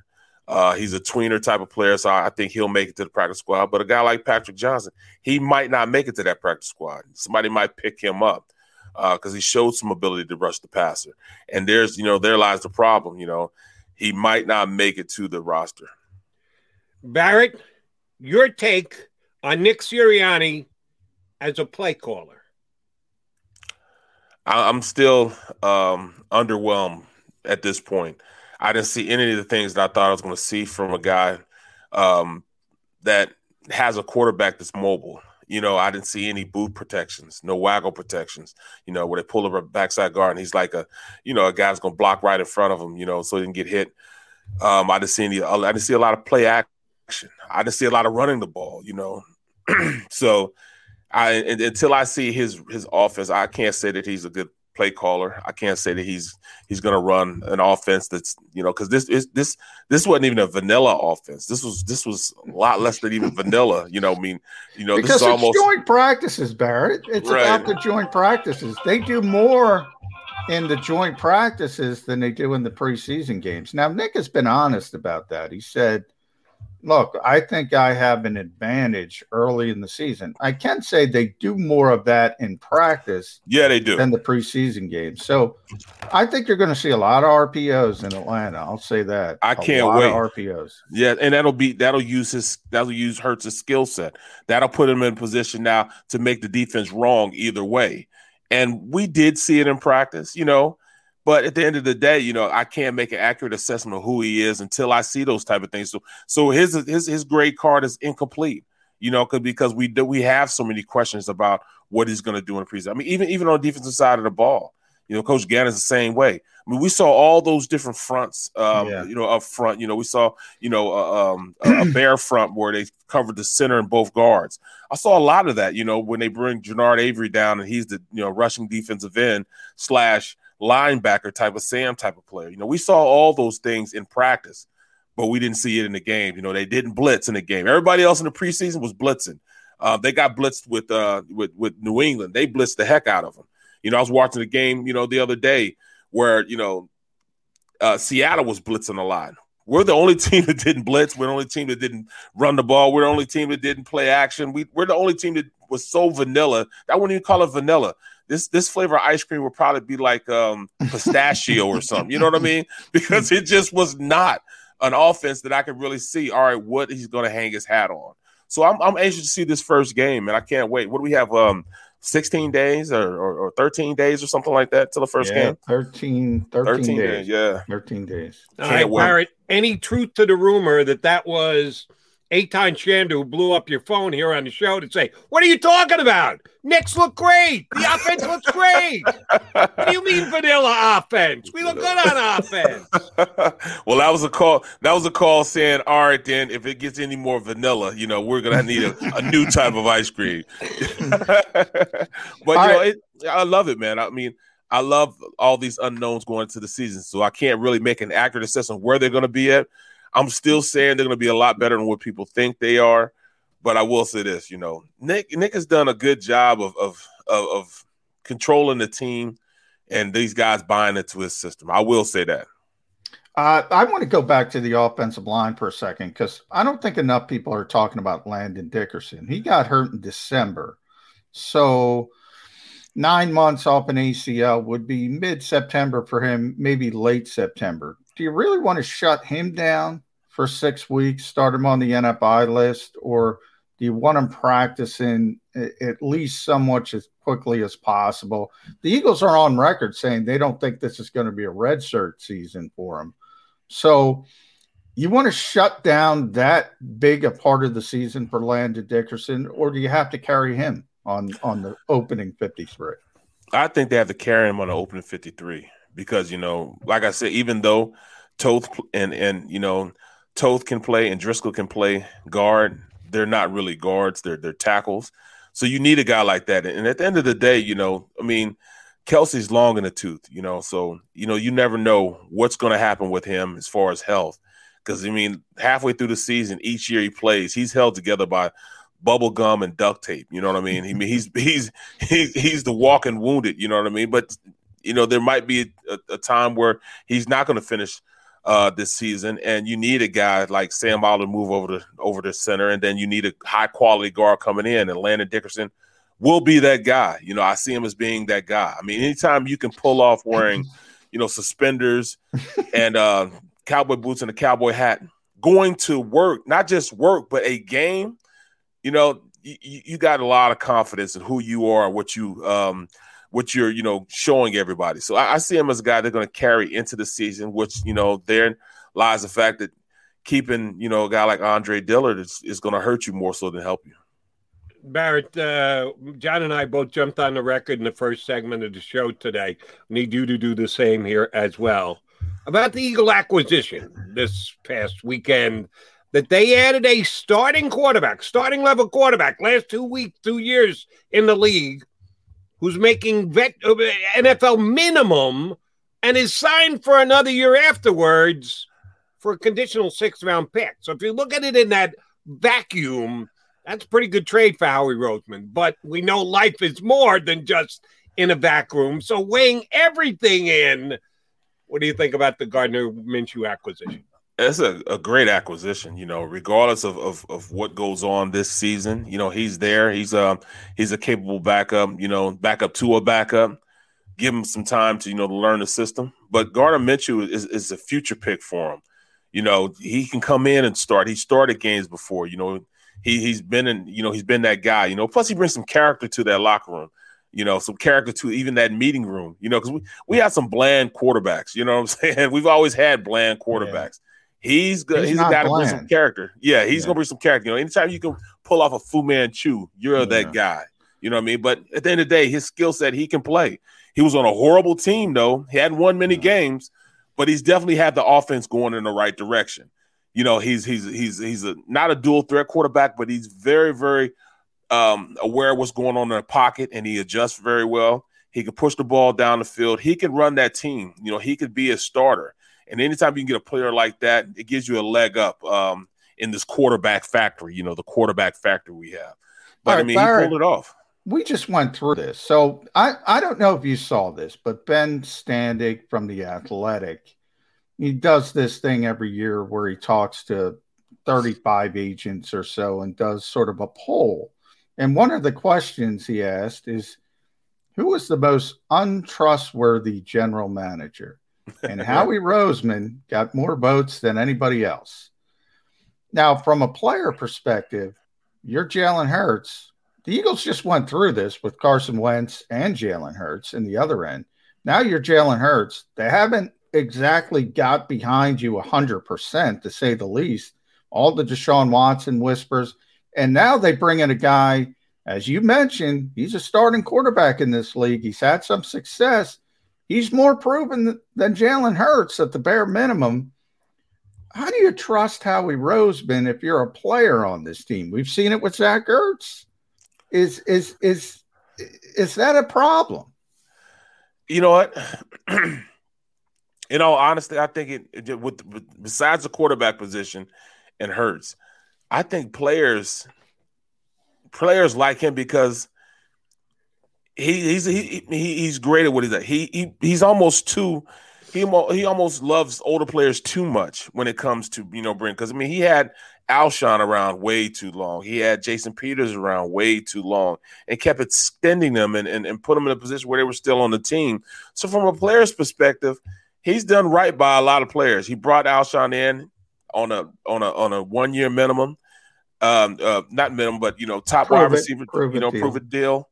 Uh, he's a tweener type of player, so I think he'll make it to the practice squad. But a guy like Patrick Johnson, he might not make it to that practice squad. Somebody might pick him up because uh, he showed some ability to rush the passer. And there's, you know, there lies the problem. You know, he might not make it to the roster. Barrett, your take on Nick Sirianni as a play caller? I'm still um, underwhelmed at this point. I didn't see any of the things that I thought I was going to see from a guy um, that has a quarterback that's mobile. You know, I didn't see any boot protections, no waggle protections. You know, where they pull up a backside guard and he's like a, you know, a guy's going to block right in front of him. You know, so he didn't get hit. Um, I didn't see any. I didn't see a lot of play action. I didn't see a lot of running the ball. You know, so I until I see his his offense, I can't say that he's a good play caller. I can't say that he's he's going to run an offense that's you know because this is this this wasn't even a vanilla offense. This was this was a lot less than even vanilla. You know, I mean, you know, because this is almost joint practices, Barrett. It's right. about the joint practices. They do more in the joint practices than they do in the preseason games. Now, Nick has been honest about that. He said look, I think I have an advantage early in the season. I can say they do more of that in practice. Yeah, they do. Than the preseason games. So I think you're going to see a lot of RPOs in Atlanta. I'll say that. I can't wait. RPOs. Yeah, and that'll be that'll use his that'll use Hurts' skill set. That'll put him in position now to make the defense wrong either way. And we did see it in practice, you know. But at the end of the day, you know, I can't make an accurate assessment of who he is until I see those type of things. So, so his his his grade card is incomplete. You know, because we do, we have so many questions about what he's going to do in the preseason. I mean, even even on the defensive side of the ball, you know, Coach Gannon's the same way. I mean, we saw all those different fronts, um, yeah. you know, up front. You know, we saw, you know, uh, um, a, a bear front where they covered the center and both guards. I saw a lot of that, you know, when they bring Genard Avery down and he's the, you know, rushing defensive end slash linebacker type of Sam type of player. You know, we saw all those things in practice, but we didn't see it in the game. You know, they didn't blitz in the game. Everybody else in the preseason was blitzing. Uh, they got blitzed with uh, with with New England. They blitzed the heck out of them. You know, I was watching the game, you know, the other day where, you know, uh, Seattle was blitzing a lot. We're the only team that didn't blitz. We're the only team that didn't run the ball. We're the only team that didn't play action. We, we're the only team that was so vanilla. I wouldn't even call it vanilla. This this flavor of ice cream would probably be like um, pistachio or something. You know what I mean? Because it just was not an offense that I could really see. All right, what he's going to hang his hat on. So I'm I'm anxious to see this first game, and I can't wait. What do we have? Um, 16 days or, or, or, 13 days or something like that till the first yeah, game? 13, 13, 13 days. days. Yeah. 13 days. All right, Barrett, any truth to the rumor that that was Eytan Shander who blew up your phone here on the show to say, What are you talking about? Knicks look great. The offense looks great. what do you mean vanilla offense? We look good on offense. well, that was a call. That was a call saying, All right, then if it gets any more vanilla, you know, we're gonna need a, a new type of ice cream. but you know, it, I love it, man. I mean, I love all these unknowns going into the season, so I can't really make an accurate assessment where they're going to be at. I'm still saying they're going to be a lot better than what people think they are. But I will say this, you know, Nick Nick has done a good job of of of, of controlling the team, and these guys buying into his system. I will say that. Uh, I want to go back to the offensive line for a second because I don't think enough people are talking about Landon Dickerson. He got hurt in December, so nine months off an ACL would be mid September for him, maybe late September. Do you really want to shut him down for six weeks, start him on the NFI list, or do you want him practicing at least somewhat as quickly as possible? The Eagles are on record saying they don't think this is going to be a red shirt season for him. So you want to shut down that big a part of the season for Landon Dickerson, or do you have to carry him on on the opening 53? I think they have to carry him on the opening 53 because you know, like I said, even though Toth and and you know Toth can play and Driscoll can play guard. They're not really guards, they're they're tackles. So you need a guy like that. And at the end of the day, you know, I mean, Kelce's long in the tooth, you know, so you know, you never know what's gonna happen with him as far as health. Because I mean, halfway through the season, each year he plays, he's held together by bubble gum and duct tape. You know what I mean? He he's he's he's he's the walking wounded. You know what I mean? But you know there might be a, a time where he's not going to finish uh, this season, and you need a guy like Sam Allen move over to over the center, and then you need a high quality guard coming in, and Landon Dickerson will be that guy. You know, I see him as being that guy. I mean, anytime you can pull off wearing, you know, suspenders and uh, cowboy boots and a cowboy hat, going to work, not just work, but a game, you know, you, you got a lot of confidence in who you are, what you um, what you're, you know, showing everybody. So I, I see him as a guy they're going to carry into the season, which, you know, there lies the fact that keeping, you know, a guy like Andre Dillard is, is going to hurt you more so than help you. Barrett, uh, John and I both jumped on the record in the first segment of the show today. Need you to do the same here as well. About the Eagle acquisition this past weekend, that they added a starting quarterback, starting level quarterback, last two weeks, two years in the league, who's making vet, uh, NFL minimum and is signed for another year afterwards for a conditional sixth round pick. So if you look at it in that vacuum, that's pretty good trade for Howie Roseman. But we know life is more than just in a vacuum. So weighing everything in, what do you think about the Gardner Minshew acquisition? It's a, a great acquisition, you know, regardless of, of, of what goes on this season. You know, he's there. He's a um, he's a capable backup, you know, backup to a backup. Give him some time to, you know, learn the system. But Gardner Minshew is, is a future pick for him. You know, he can come in and start. He started games before, you know, he he's been in, you know, he's been that guy, you know, plus he brings some character to that locker room you know, some character to even that meeting room, you know, because we, we have some bland quarterbacks, you know what I'm saying? We've always had bland quarterbacks. He's good. He's, he's a guy to bring some character. Yeah, he's yeah. gonna bring some character. You know, anytime you can pull off a Fu Manchu, you're yeah. that guy. You know what I mean? But at the end of the day, his skill set, he can play. He was on a horrible team, though. He hadn't won many games, but he's definitely had the offense going in the right direction. You know, he's he's he's he's a not a dual threat quarterback, but he's very, very um, aware of what's going on in the pocket, and he adjusts very well. He can push the ball down the field. He can run that team. You know, he could be a starter. And anytime you can get a player like that, it gives you a leg up um, in this quarterback factory. You know, the quarterback factory we have. But right, I mean, Barrett, he pulled it off. We just went through this, so I I don't know if you saw this, but Ben Standig from the Athletic, he does this thing every year where he talks to 35 agents or so and does sort of a poll. And one of the questions he asked is, who was the most untrustworthy general manager? And Howie Roseman got more votes than anybody else. Now, from a player perspective, you're Jalen Hurts. The Eagles just went through this with Carson Wentz and Jalen Hurts in the other end. Now you're Jalen Hurts. They haven't exactly got behind you 100% to say the least. All the Deshaun Watson whispers. And now they bring in a guy, as you mentioned, he's a starting quarterback in this league. He's had some success. He's more proven than Jalen Hurts at the bare minimum. How do you trust Howie Roseman if you're a player on this team? We've seen it with Zach Ertz. Is is is is that a problem? You know what? in all honesty, I think it, it with, with besides the quarterback position and Hurts, I think players players like him because he he's he, he he's great at what he's at. He he he's almost too he he almost loves older players too much when it comes to you know bring because I mean he had Alshon around way too long. He had Jason Peters around way too long and kept extending them and, and, and put them in a position where they were still on the team. So from a player's perspective, he's done right by a lot of players. He brought Alshon in on a on a on a one year minimum. Um uh not minimum, but you know, top prove wide receiver, you know, deal. prove it deal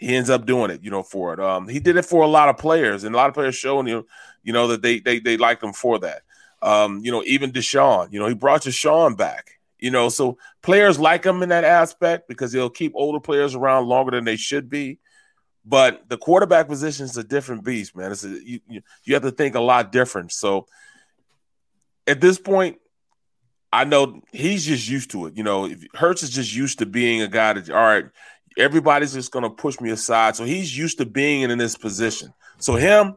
he ends up doing it, you know, for it. Um, he did it for a lot of players, and a lot of players showing you, you know, that they they they like him for that. Um, you know, even DeSean, you know, he brought DeSean back. You know, so players like him in that aspect because he'll keep older players around longer than they should be. But the quarterback position is a different beast, man. It's a, you, you have to think a lot different. So at this point, I know he's just used to it. You know, Hurts is just used to being a guy that, all right, everybody's just going to push me aside. So he's used to being in this position. So him,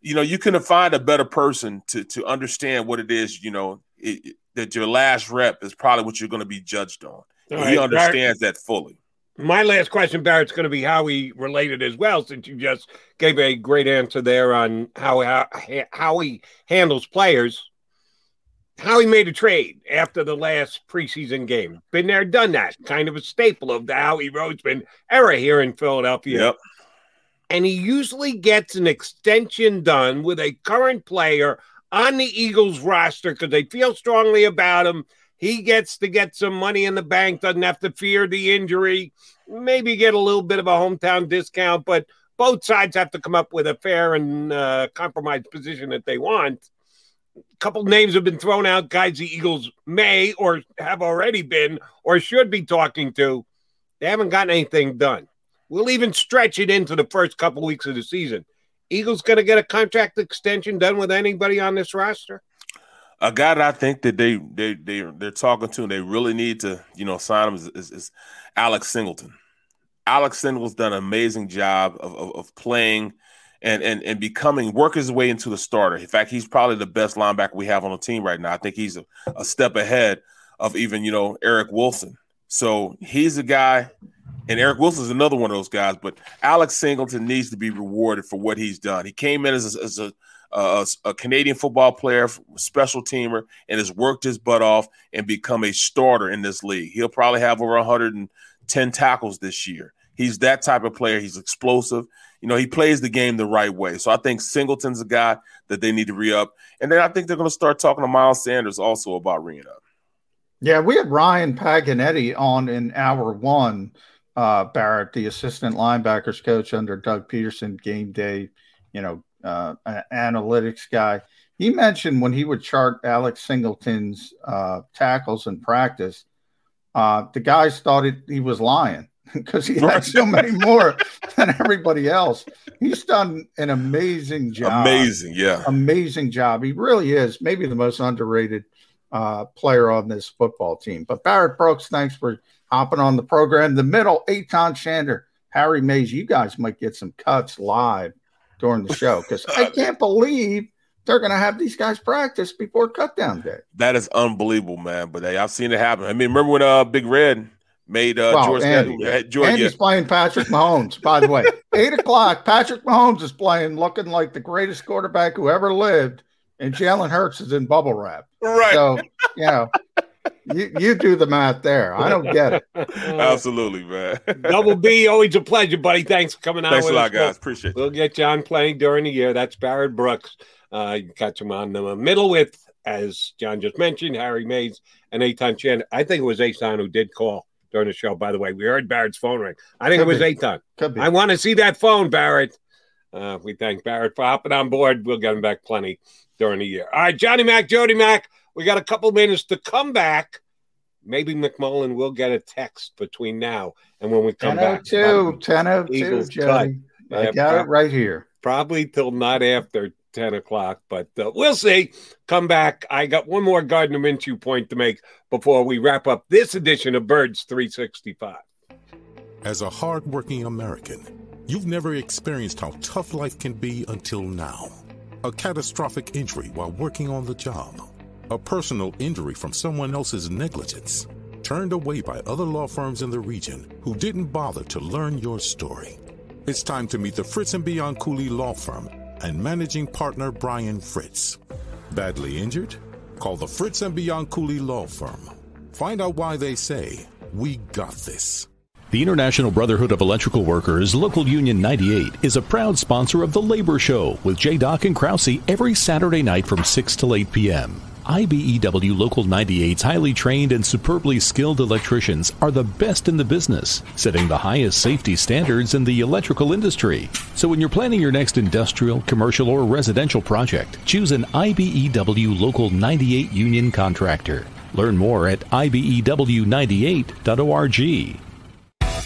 you know, you couldn't find a better person to to understand what it is. You know, it, that your last rep is probably what you're going to be judged on. Right. He understands Barrett, that fully. My last question, Barrett's going to be how he related as well, since you just gave a great answer there on how how, how he handles players. Howie made a trade after the last preseason game. Been there, done that. Kind of a staple of the Howie Roseman era here in Philadelphia. Yep. And he usually gets an extension done with a current player on the Eagles roster because they feel strongly about him. He gets to get some money in the bank, doesn't have to fear the injury, maybe get a little bit of a hometown discount, but both sides have to come up with a fair and uh, compromised position that they want couple names have been thrown out, guys the Eagles may or have already been or should be talking to. They haven't gotten anything done. We'll even stretch it into the first couple weeks of the season. Eagles going to get a contract extension done with anybody on this roster? A guy that I think that they they they they're talking to and they really need to you know sign him is, is, is Alex Singleton. Alex Singleton's done an amazing job of, of, of playing and and and becoming work his way into the starter. In fact, he's probably the best linebacker we have on the team right now. I think he's a, a step ahead of even you know Eric Wilson. So he's a guy, and Eric Wilson is another one of those guys. But Alex Singleton needs to be rewarded for what he's done. He came in as a, as a a, a, Canadian football player, special teamer, and has worked his butt off and become a starter in this league. He'll probably have over 110 tackles this year. He's that type of player. He's explosive you know, he plays the game the right way. So I think Singleton's a guy that they need to re up. And then I think they're going to start talking to Miles Sanders also about re up. Yeah, we had Ryan Paganetti on in hour one, uh, Barrett, the assistant linebackers coach under Doug Pederson, game day, you know, uh, analytics guy. He mentioned when he would chart Alex Singleton's uh, tackles in practice, Uh, the guys thought it, he was lying because he had so many more than everybody else. He's done an amazing job. Amazing, yeah. Amazing job. He really is maybe the most underrated uh, player on this football team. But Barrett Brooks, thanks for hopping on the program. The middle, Eytan Shander, Harry Mayes, you guys might get some cuts live during the show because I can't believe they're going to have these guys practice before cutdown day. That is unbelievable, man. But hey, I've seen it happen. I mean, remember when uh Big Red made uh well, George, Andy, uh, George Andy's yeah. playing Patrick Mahomes, by the way. Eight o'clock, Patrick Mahomes is playing, looking like the greatest quarterback who ever lived, and Jalen Hurts is in bubble wrap. Right. So, you know, you, you do the math there. I don't get it. Absolutely, man. Double B, always a pleasure, buddy. Thanks for coming out. Thanks a lot, us. guys. Appreciate it. We'll get you on playing during the year. That's Barrett Brooks. Uh, you catch him on the middle with, as John just mentioned, Harry Mayes and Eytan Chen. I think it was Eytan who did call during the show, by the way. We heard Barrett's phone ring. I think Could it was be. Eytan. Could be. I want to see that phone, Barrett. Uh, we thank Barrett for hopping on board. We'll get him back plenty during the year. All right, Johnny Mac, Jody Mac, we got a couple minutes to come back. Maybe McMullen will get a text between now and when we come 1002, back. 1002, Jody. I got yeah, it right here. Probably till not after 10 o'clock, but uh, we'll see. Come back. I got one more Gardner Minshew point to make before we wrap up this edition of Birds 365. As a hardworking American, you've never experienced how tough life can be until now. A catastrophic injury while working on the job, a personal injury from someone else's negligence, turned away by other law firms in the region who didn't bother to learn your story. It's time to meet the Fritz and Bianculli Law Firm and managing partner Brian Fritz. Badly injured? Call the Fritz and Bianculli Law Firm. Find out why they say, We got this. The International Brotherhood of Electrical Workers, Local Union 98, is a proud sponsor of The Labor Show with J. Doc and Krause every Saturday night from 6 to 8 p.m. IBEW Local 98's highly trained and superbly skilled electricians are the best in the business, setting the highest safety standards in the electrical industry. So when you're planning your next industrial, commercial, or residential project, choose an IBEW Local 98 union contractor. Learn more at IBEW98.org.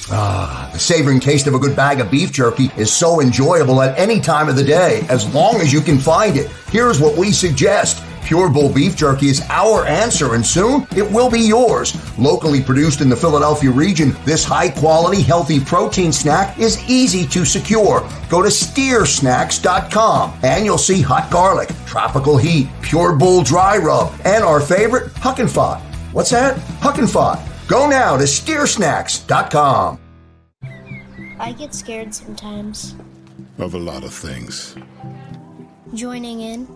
Ah, the savoring taste of a good bag of beef jerky is so enjoyable at any time of the day, as long as you can find it. Here's what we suggest. Pure Bull Beef Jerky is our answer, and soon it will be yours. Locally produced in the Philadelphia region, this high quality, healthy protein snack is easy to secure. Go to steersnacks.com and you'll see hot garlic, tropical heat, Pure Bull dry rub, and our favorite, Huck and Fod. What's that? Huck and Fod. Go now to steersnacks.com. I get scared sometimes. Of a lot of things. Joining in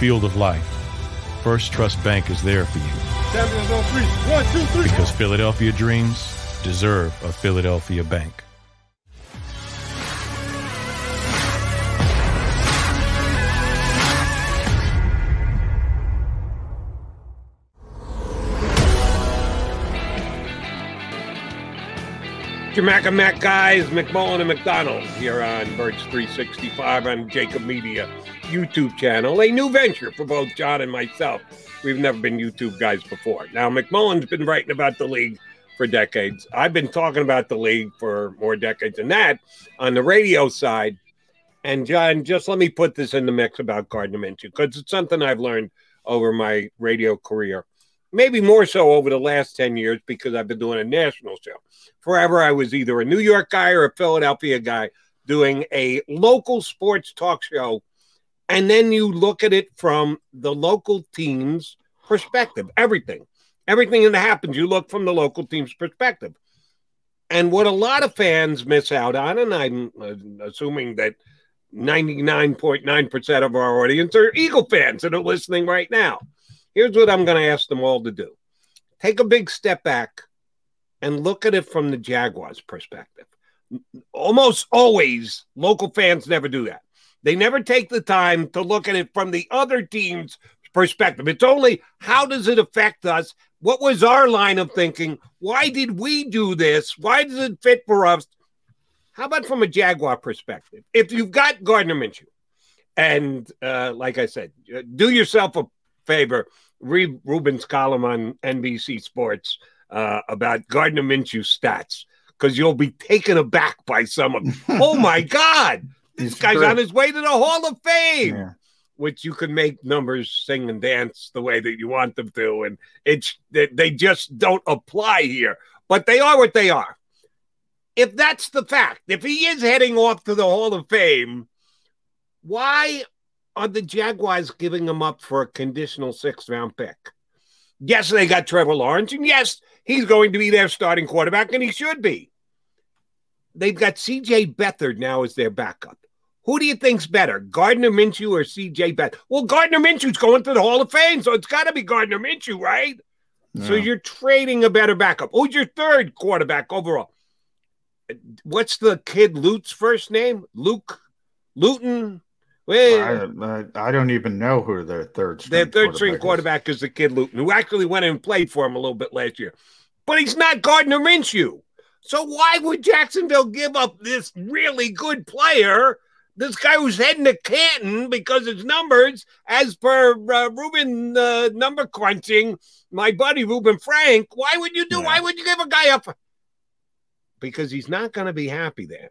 Field of life, First Trust Bank is there for you. Champions on three. One, two, three. Because Philadelphia dreams deserve a Philadelphia bank. Your Mac and Mac guys, McMullen and McDonald here on Birds 365 I'm JAKIB Media YouTube channel, a new venture for both John and myself. We've never been YouTube guys before. Now, McMullen's been writing about the league for decades. I've been talking about the league for more decades than that on the radio side. And John, just let me put this in the mix about Gardner Minshew because it's something I've learned over my radio career. Maybe more so over the last 10 years because I've been doing a national show. Forever, I was either a New York guy or a Philadelphia guy doing a local sports talk show and then you look at it from the local team's perspective, everything. Everything that happens, you look from the local team's perspective. And what a lot of fans miss out on, and I'm uh, assuming that 99.9% of our audience are Eagle fans that are listening right now. Here's what I'm going to ask them all to do take a big step back and look at it from the Jaguars' perspective. Almost always, local fans never do that. They never take the time to look at it from the other team's perspective. It's only how does it affect us? What was our line of thinking? Why did we do this? Why does it fit for us? How about from a Jaguar perspective? If you've got Gardner Minshew, and uh, like I said, do yourself a favor, read Reuben's column on NBC Sports uh, about Gardner Minshew stats because you'll be taken aback by some of them. oh my God, this guy's on his way to the Hall of Fame. Yeah. Which you can make numbers sing and dance the way that you want them to, and it's they just don't apply here. But they are what they are. If that's the fact, if he is heading off to the Hall of Fame, why are the Jaguars giving him up for a conditional sixth round pick? Yes, they got Trevor Lawrence, and yes, he's going to be their starting quarterback, and he should be. They've got CJ Beathard now as their backup. Who do you think's better, Gardner Minshew or CJ Beathard? Well, Gardner Minshew's going to the Hall of Fame, so it's got to be Gardner Minshew, right? So you're trading a better backup. Who's your third quarterback overall? What's the kid Lute's first name? Luke Luton. Wait, I, I, don't even know who their third string their third string quarterback is. is the kid Luton, who actually went and played for him a little bit last year. But he's not Gardner Minshew. So why would Jacksonville give up this really good player? This guy who's heading to Canton because his numbers, as per uh, Reuben uh, number crunching, my buddy Reuben Frank. Why would you do? Yeah. Why would you give a guy up? Because he's not going to be happy there.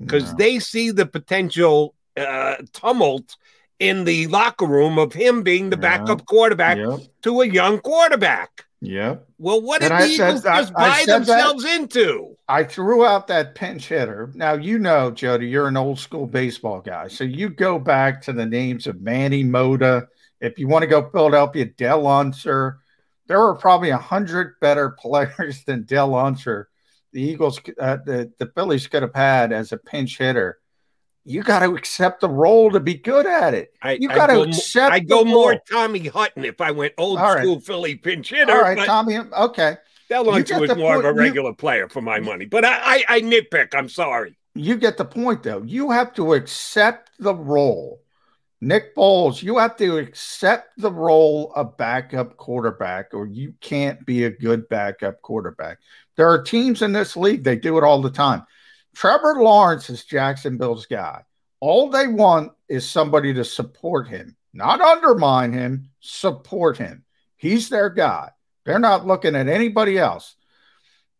Because no. they see the potential uh, tumult in the locker room of him being the yeah. backup quarterback yep. to a young quarterback. Yep. Well, what did the Eagles just I, buy themselves that, into? I threw out that pinch hitter. Now you know, Jody, you're an old school baseball guy, so you go back to the names of Manny Mota. If you want to go Philadelphia, Del Unser. There were probably a hundred better players than Del Unser. The Eagles, uh, the the Phillies could have had as a pinch hitter you got to accept the role to be good at it. I, you got to accept. I go more Tommy Hutton if I went old All school right. Philly pinch hitter. All right, Tommy. Okay. Delonte was more point. of a regular you, player for my money, but I, I, I nitpick. I'm sorry. You get the point, though. You have to accept the role. Nick Foles, you have to accept the role of backup quarterback, or you can't be a good backup quarterback. There are teams in this league, they do it all the time. Trevor Lawrence is Jacksonville's guy. All they want is somebody to support him, not undermine him, support him. He's their guy. They're not looking at anybody else.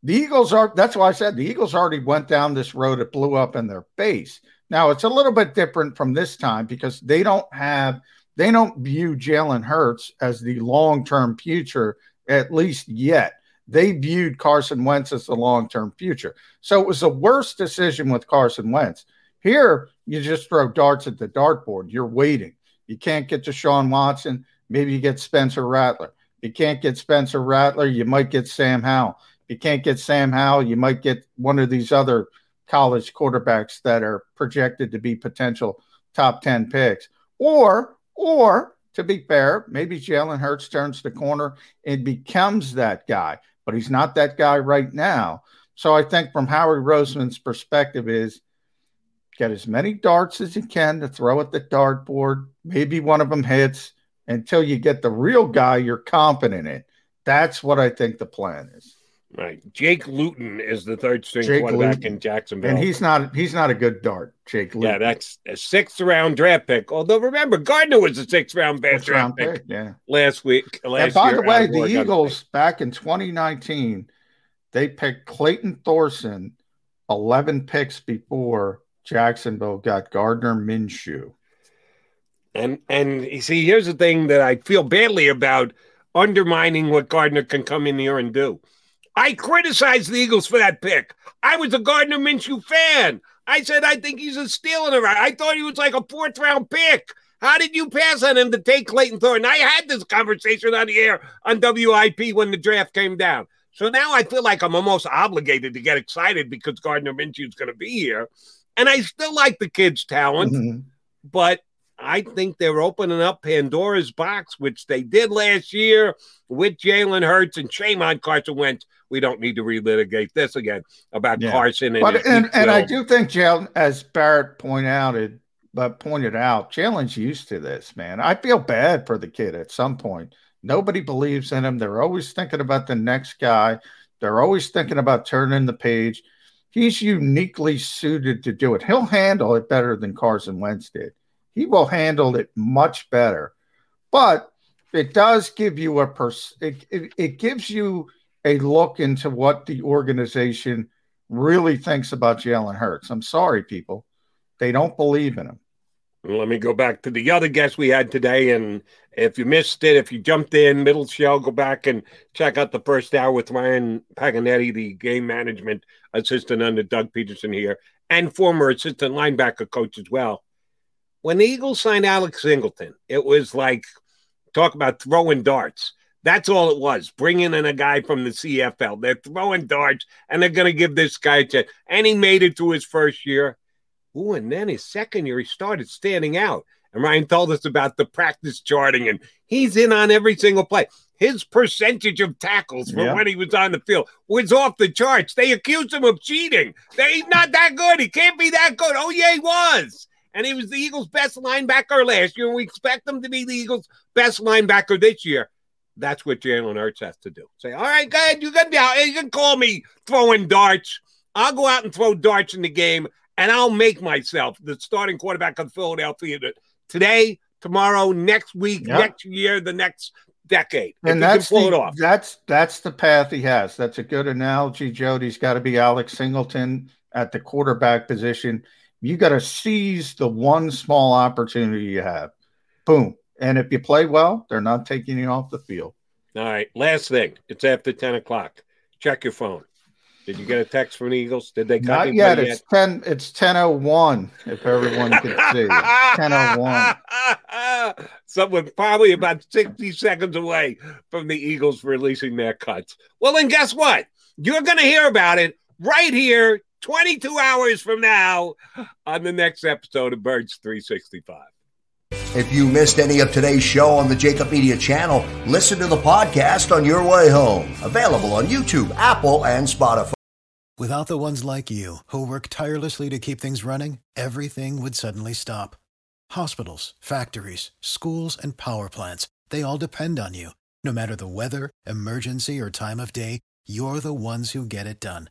The Eagles are, that's why I said the Eagles already went down this road. It blew up in their face. Now it's a little bit different from this time because they don't have, they don't view Jalen Hurts as the long term future, at least yet they viewed Carson Wentz as the long term future. So it was the worst decision with Carson Wentz. Here, you just throw darts at the dartboard. You're waiting. You can't get to Sean Watson. Maybe you get Spencer Rattler. You can't get Spencer Rattler. You might get Sam Howell. You can't get Sam Howell. You might get one of these other college quarterbacks that are projected to be potential top 10 picks. Or, or to be fair, maybe Jalen Hurts turns the corner and becomes that guy but he's not that guy right now. So I think from Howard Roseman's perspective is get as many darts as you can to throw at the dartboard. Maybe one of them hits until you get the real guy you're confident in. That's what I think the plan is. Right. Jake Luton is the third string Jake quarterback Luton. in Jacksonville. And he's not he's not a good dart, Jake Luton. Yeah, that's a sixth round draft pick. Although remember, Gardner was a sixth round draft round pick, pick, yeah. last week. Last and by the way, the Eagles back in 2019, they picked Clayton Thorson 11 picks before Jacksonville got Gardner Minshew. And and you see, here's the thing that I feel badly about undermining what Gardner can come in here and do. I criticized the Eagles for that pick. I was a Gardner Minshew fan. I said I think he's a steal in the right. I thought he was like a fourth round pick. How did you pass on him to take Clayton Thorson? I had this conversation on the air on WIP when the draft came down. So now I feel like I'm almost obligated to get excited because Gardner Minshew is going to be here. And I still like the kid's talent, mm-hmm. but I think they're opening up Pandora's box, which they did last year with Jalen Hurts and shame on Carson Wentz. We don't need to relitigate this again about yeah. Carson. And, but, and, and I do think Jalen, as Barrett pointed out, it, but pointed out, Jalen's used to this, man. I feel bad for the kid at some point. Nobody believes in him. They're always thinking about the next guy. They're always thinking about turning the page. He's uniquely suited to do it. He'll handle it better than Carson Wentz did he will handle it much better. But it does give you a pers- it, it, it gives you a look into what the organization really thinks about Jalen Hurts. I'm sorry, people. They don't believe in him. Let me go back to the other guest we had today. And if you missed it, if you jumped in middle show, go back and check out the first hour with Ryan Paganetti, the game management assistant under Doug Pederson here, and former assistant linebacker coach as well when the Eagles signed Alex Singleton, it was like talk about throwing darts. That's all it was. Bringing in a guy from the CFL. They're throwing darts and they're going to give this guy a chance. And he made it through his first year. Ooh, and then his second year, he started standing out. And Ryan told us about the practice charting, and he's in on every single play. His percentage of tackles from yeah. when he was on the field was off the charts. They accused him of cheating. They, he's not that good. He can't be that good. Oh, yeah, he was and he was the Eagles' best linebacker last year. And we expect him to be the Eagles' best linebacker this year. That's what Jalen Hurts has to do. Say, all right, go ahead. You can. You can call me throwing darts. I'll go out and throw darts in the game, and I'll make myself the starting quarterback of Philadelphia today, tomorrow, next week, yep. next year, the next decade. And that's the, that's that's the path he has. That's a good analogy, Jody's got to be Alex Singleton at the quarterback position you got to seize the one small opportunity you have. Boom. And if you play well, they're not taking you off the field. All right. Last thing. It's after 10 o'clock. Check your phone. Did you get a text from the Eagles? Did they not yet? It's yet? ten. It's ten oh one. If everyone can see, ten oh one. Someone probably about sixty seconds away from the Eagles releasing their cuts. Well, then guess what? You're going to hear about it right here 22 hours from now on the next episode of Birds 365. If you missed any of today's show on the JAKIB Media channel, listen to the podcast on your way home. Available on YouTube, Apple, and Spotify. Without the ones like you, who work tirelessly to keep things running, everything would suddenly stop. Hospitals, factories, schools, and power plants, they all depend on you. No matter the weather, emergency, or time of day, you're the ones who get it done.